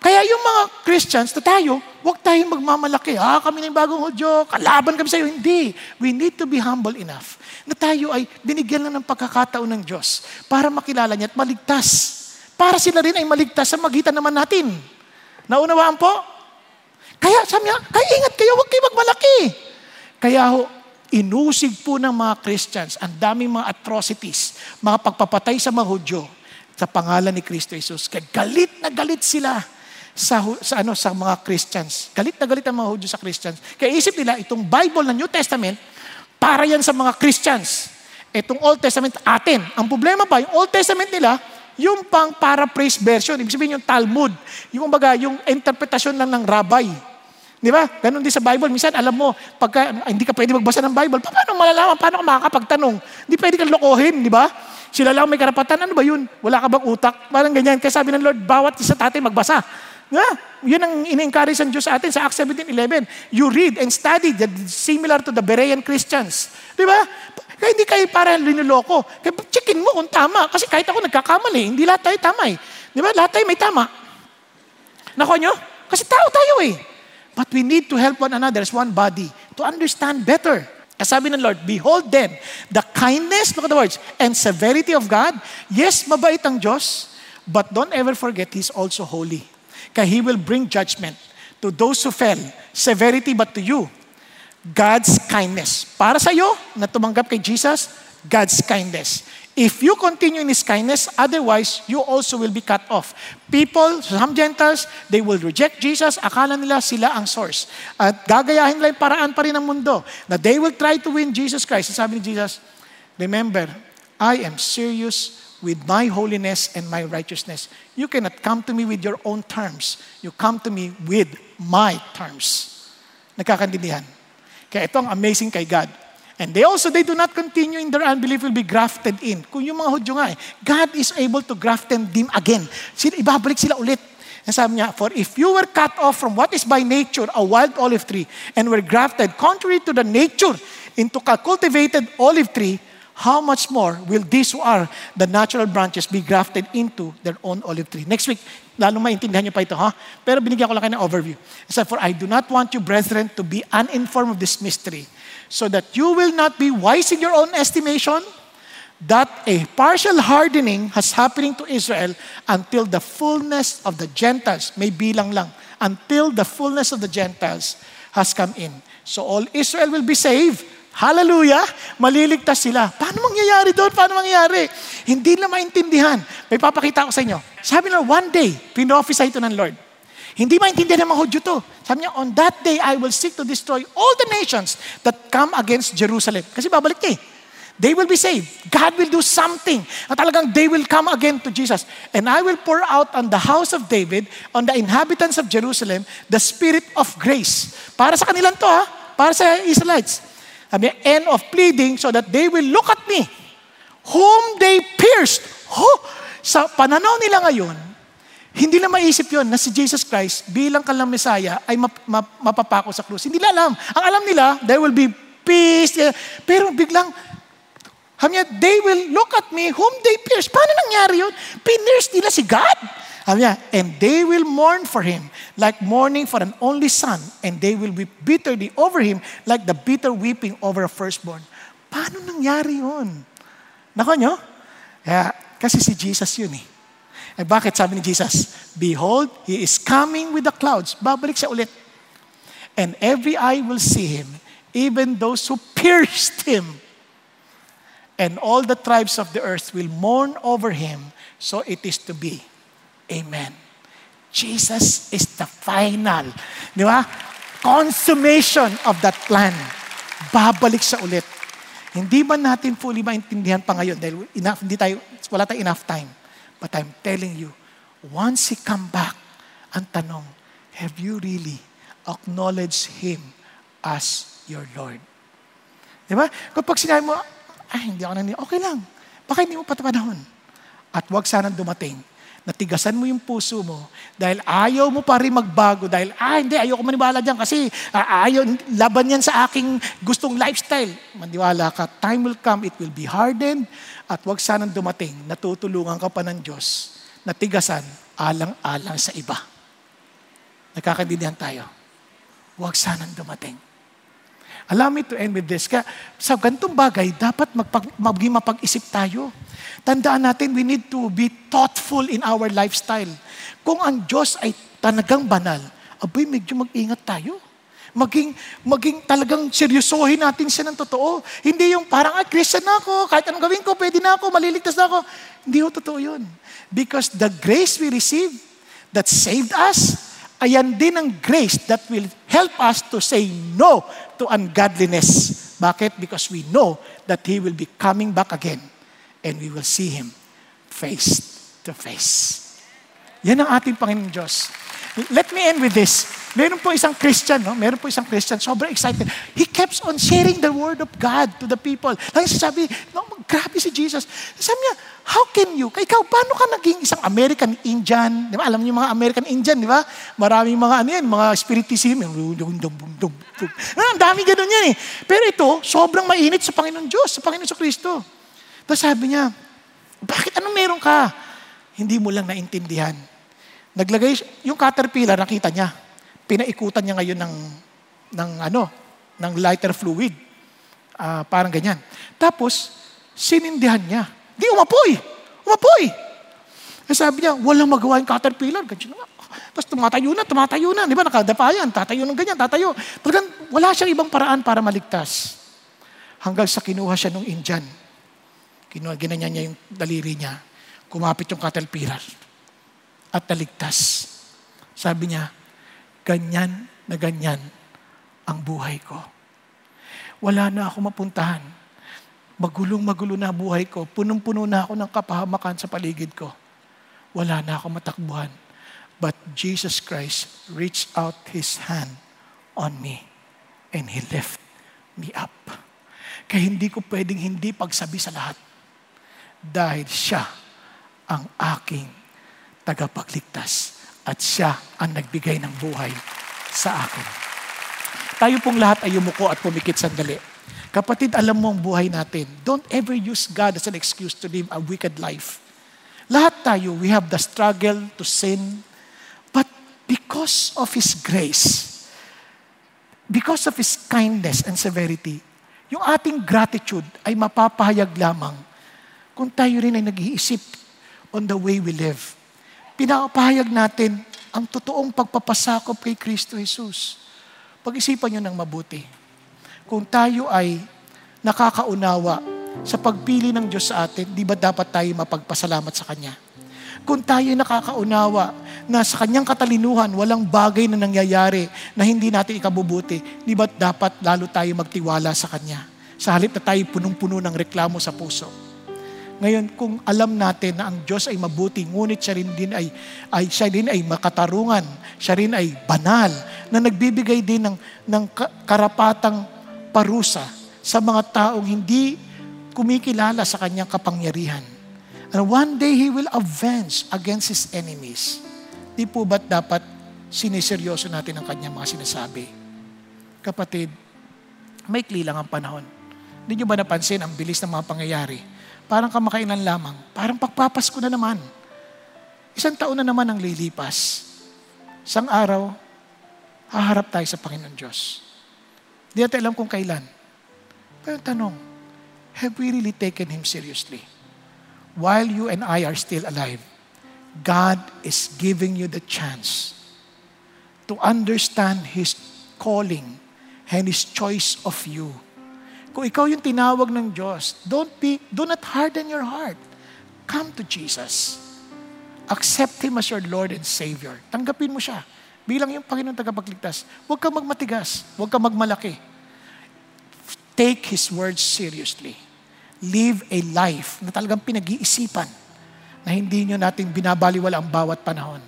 Kaya yung mga Christians na tayo, huwag tayong magmamalaki. Ah, kami na yung bagong Hudyo, kalaban kami sa iyo. Hindi. We need to be humble enough na tayo ay binigyan lang ng pagkakataon ng Diyos para makilala niya at maligtas. Para sila rin ay maligtas sa magitan naman natin. Naunawaan po? Kaya sabi niya, kaya ingat kayo, huwag kayo magmalaki. Kaya ho, inusig po ng mga Christians ang daming mga atrocities, mga pagpapatay sa mga Hudyo sa pangalan ni Kristo Jesus. Kaya galit na galit sila sa, sa, ano, sa mga Christians. Galit na galit ang mga Hudyo sa Christians. Kaya isip nila, itong Bible ng New Testament, para yan sa mga Christians. Itong Old Testament, atin. Ang problema pa, yung Old Testament nila, yung pang paraphrase version, ibig sabihin yung Talmud, yung baga, yung interpretasyon lang ng rabbi. Di ba? Ganon din sa Bible. Minsan, alam mo, pagka hindi ka pwede magbasa ng Bible, paano malalaman? Paano ka makakapagtanong? Hindi pwede kang lokohin, di ba? Sila lang may karapatan. Ano ba yun? Wala ka bang utak? Parang ganyan. Kaya sabi ng Lord, bawat isa tatin magbasa. Yeah, yun ang in-encourage ng Diyos sa atin sa Acts 17.11. You read and study similar to the Berean Christians. Di ba? Kaya hindi kayo para linuloko. Kaya checkin mo kung tama. Kasi kahit ako nagkakamali, hindi lahat tayo tama eh. Di ba? Lahat tayo may tama. Nakuha nyo? Kasi tao tayo eh. But we need to help one another as one body to understand better. Sabi ng Lord, Behold then, the kindness, look at the words, and severity of God. Yes, mabait ang Diyos, but don't ever forget, He's also holy. Kaya He will bring judgment to those who fell. Severity, but to you, God's kindness. Para sa iyo, na tumanggap kay Jesus, God's kindness. If you continue in His kindness, otherwise, you also will be cut off. People, some Gentiles, they will reject Jesus. Akala nila sila ang source. At gagayahin nila yung paraan pa rin ng mundo. Na they will try to win Jesus Christ. Sabi ni Jesus, remember, I am serious with my holiness and my righteousness. You cannot come to me with your own terms. You come to me with my terms. Nagkakandidihan. Kaya ito ang amazing kay God. And they also, they do not continue in their unbelief will be grafted in. Kung yung mga Hudyo nga eh, God is able to graft them dim again. Sila, ibabalik sila ulit. And sabi niya, For if you were cut off from what is by nature a wild olive tree and were grafted contrary to the nature into a cultivated olive tree, how much more will these who are the natural branches be grafted into their own olive tree? Next week, lalo maintindihan niyo pa ito, ha? Pero binigyan ko lang kayo ng overview. It For I do not want you, brethren, to be uninformed of this mystery so that you will not be wise in your own estimation, that a partial hardening has happening to Israel until the fullness of the Gentiles, may bilang lang, until the fullness of the Gentiles has come in. So all Israel will be saved. Hallelujah! Maliligtas sila. Paano mangyayari doon? Paano mangyayari? Hindi na maintindihan. May papakita ko sa inyo. Sabi na, one day, pinofisa ito ng Lord. Hindi maintindihan ng mga Hudyo to. Sabi niya, on that day, I will seek to destroy all the nations that come against Jerusalem. Kasi babalik niya eh. They will be saved. God will do something. At talagang they will come again to Jesus. And I will pour out on the house of David, on the inhabitants of Jerusalem, the spirit of grace. Para sa kanilang to ha. Para sa Israelites. Sabi niya, end of pleading so that they will look at me, whom they pierced. Oh, sa pananaw nila ngayon, hindi na maisip yon na si Jesus Christ bilang kalang Messiah ay map, map, mapapako sa krus. Hindi nila alam. Ang alam nila, there will be peace. Pero biglang, niya, they will look at me whom they pierce. Paano nangyari yun? Pinierce nila si God. And they will mourn for him like mourning for an only son, and they will weep bitterly over him like the bitter weeping over a firstborn. Paano nangyari yun? Nako nyo? Kaya, kasi si Jesus yun eh. Eh bakit sabi ni Jesus? Behold, He is coming with the clouds. Babalik siya ulit. And every eye will see Him, even those who pierced Him. And all the tribes of the earth will mourn over Him. So it is to be. Amen. Jesus is the final. Di ba? Consummation of that plan. Babalik siya ulit. Hindi ba natin fully maintindihan pa ngayon dahil enough, hindi tayo, wala tayong enough time. But I'm telling you, once He come back, ang tanong, have you really acknowledged Him as your Lord? Di ba? Kapag sinabi mo, ay, hindi ako nani, okay lang. Baka hindi mo pa panahon. At huwag sanang dumating natigasan mo yung puso mo dahil ayaw mo pa rin magbago dahil, ah, hindi, ayaw ko maniwala dyan kasi ah, ayaw, laban yan sa aking gustong lifestyle. Maniwala ka, time will come, it will be hardened at wag sanang dumating, natutulungan ka pa ng Diyos, natigasan, alang-alang sa iba. Nakakaintindihan tayo. Huwag sanang dumating. Allow me to end with this. Kaya sa gantong bagay, dapat magpag, maging mapag-isip tayo. Tandaan natin, we need to be thoughtful in our lifestyle. Kung ang Diyos ay talagang banal, abay, medyo mag-ingat tayo. Maging, maging talagang seryosohin natin siya ng totoo. Hindi yung parang, ah, Christian na ako, kahit anong gawin ko, pwede na ako, maliligtas na ako. Hindi ho totoo yun. Because the grace we receive that saved us, ayan din ang grace that will help us to say no to ungodliness. Bakit? Because we know that He will be coming back again and we will see Him face to face. Yan ang ating Panginoon Diyos. Let me end with this. Meron po isang Christian, no? Meron po isang Christian, sobrang excited. He keeps on sharing the Word of God to the people. Lagi sabi, no, grabe si Jesus. Sabi niya, how can you? Ikaw, paano ka naging isang American Indian? Di ba? Alam niyo mga American Indian, di ba? Maraming mga ano yan, mga spiritism. Ang dami ganun yan eh. Pero ito, sobrang mainit sa Panginoon Diyos, sa Panginoon sa Kristo. Tapos sabi niya, bakit ano meron ka? Hindi mo lang naintindihan. Naglagay, yung caterpillar, nakita niya. Pinaikutan niya ngayon ng, ng ano, ng lighter fluid. Uh, parang ganyan. Tapos, sinindihan niya. Di umapoy. Umapoy. Kasi sabi niya, walang magawa yung caterpillar. Ganyan nga. Tapos tumatayo na, tumatayo na. Di ba, nakadapa yan. Tatayo ng ganyan, tatayo. Talagang wala siyang ibang paraan para maligtas. Hanggang sa kinuha siya ng Indian Kinuha, ginanyan niya yung daliri niya. Kumapit yung caterpillar. At naligtas. Sabi niya, ganyan na ganyan ang buhay ko. Wala na ako mapuntahan. Magulong-magulo na buhay ko. Punong-puno na ako ng kapahamakan sa paligid ko. Wala na ako matakbuhan. But Jesus Christ reached out His hand on me and He lifted me up. Kaya hindi ko pwedeng hindi pagsabi sa lahat dahil siya ang aking tagapagligtas at siya ang nagbigay ng buhay sa akin. Tayo pong lahat ay umuko at pumikit sandali. Kapatid, alam mo ang buhay natin. Don't ever use God as an excuse to live a wicked life. Lahat tayo, we have the struggle to sin. But because of His grace, because of His kindness and severity, yung ating gratitude ay mapapahayag lamang kung tayo rin ay nag-iisip on the way we live. Pinapahayag natin ang totoong pagpapasakop kay Kristo Jesus. Pag-isipan nyo ng mabuti. Kung tayo ay nakakaunawa sa pagpili ng Diyos sa atin, di ba dapat tayo mapagpasalamat sa Kanya? Kung tayo nakakaunawa na sa Kanyang katalinuhan, walang bagay na nangyayari na hindi natin ikabubuti, di ba dapat lalo tayo magtiwala sa Kanya? Sa halip na tayo punong-puno ng reklamo sa puso. Ngayon, kung alam natin na ang Diyos ay mabuti, ngunit siya rin din ay, ay, siya rin ay makatarungan, siya rin ay banal, na nagbibigay din ng, ng karapatang parusa sa mga taong hindi kumikilala sa kanyang kapangyarihan. And one day He will avenge against His enemies. Di po ba't dapat siniseryoso natin ang kanyang mga sinasabi? Kapatid, may lang ang panahon. Hindi nyo ba napansin ang bilis ng mga pangyayari? Parang kamakailan lamang. Parang pagpapasko na naman. Isang taon na naman ang lilipas. Isang araw, haharap tayo sa Panginoon Diyos. Hindi natin alam kung kailan. Pero tanong, have we really taken Him seriously? While you and I are still alive, God is giving you the chance to understand His calling and His choice of you kung ikaw yung tinawag ng Diyos, don't be, do not harden your heart. Come to Jesus. Accept Him as your Lord and Savior. Tanggapin mo siya. Bilang yung Panginoon tagapagligtas. Huwag kang magmatigas. Huwag kang magmalaki. take His words seriously. Live a life na talagang pinag-iisipan na hindi nyo natin binabaliwala ang bawat panahon.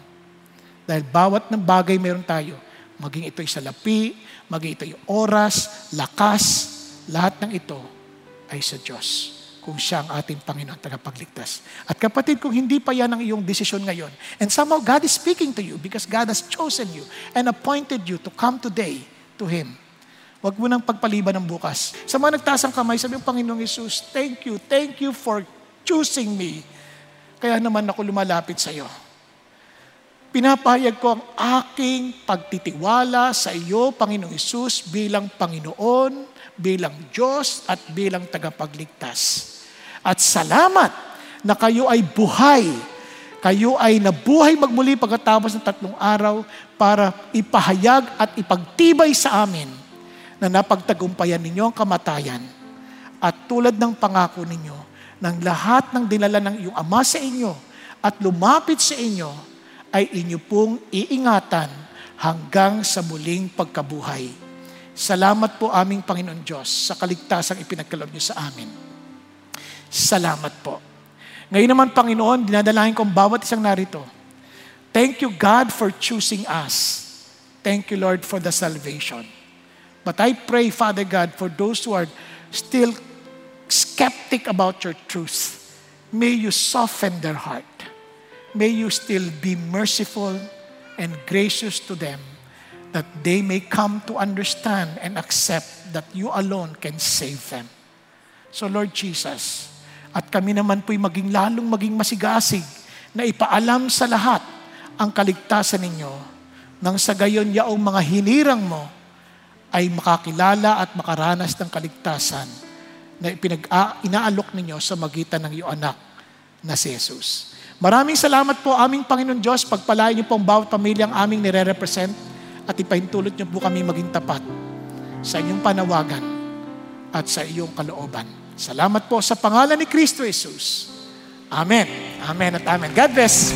Dahil bawat ng bagay meron tayo, maging ito'y salapi, maging ito'y oras, lakas, lahat ng ito ay sa Diyos kung siya ang ating Panginoon tagapagligtas. At kapatid, kung hindi pa yan ang iyong desisyon ngayon, and somehow God is speaking to you because God has chosen you and appointed you to come today to Him. Huwag mo nang pagpaliban ng bukas. Sa mga nagtaas kamay, sabi ng Panginoong Yesus, thank you, thank you for choosing me. Kaya naman ako lumalapit sa iyo. Pinapahayag ko ang aking pagtitiwala sa iyo, Panginoong Yesus, bilang Panginoon, bilang Diyos, at bilang tagapagligtas. At salamat na kayo ay buhay. Kayo ay nabuhay magmuli pagkatapos ng tatlong araw para ipahayag at ipagtibay sa amin na napagtagumpayan ninyo ang kamatayan. At tulad ng pangako ninyo, ng lahat ng dinala ng iyong Ama sa inyo at lumapit sa inyo, ay inyo pong iingatan hanggang sa muling pagkabuhay. Salamat po aming Panginoon Diyos sa kaligtasang ipinagkaloob niyo sa amin. Salamat po. Ngayon naman, Panginoon, dinadalahin ko ang bawat isang narito. Thank you, God, for choosing us. Thank you, Lord, for the salvation. But I pray, Father God, for those who are still skeptic about your truth, may you soften their heart. May you still be merciful and gracious to them that they may come to understand and accept that you alone can save them. So, Lord Jesus, at kami naman po'y maging lalong maging masigasig na ipaalam sa lahat ang kaligtasan ninyo nang sa gayon yaong mga hinirang mo ay makakilala at makaranas ng kaligtasan na ipinag inaalok ninyo sa magitan ng iyong anak na si Jesus. Maraming salamat po aming Panginoon Diyos. Pagpalain niyo po ang bawat pamilyang aming nire-represent at ipahintulot niyo po kami maging tapat sa inyong panawagan at sa iyong kalooban. Salamat po sa pangalan ni Kristo Jesus. Amen. Amen at amen. God bless.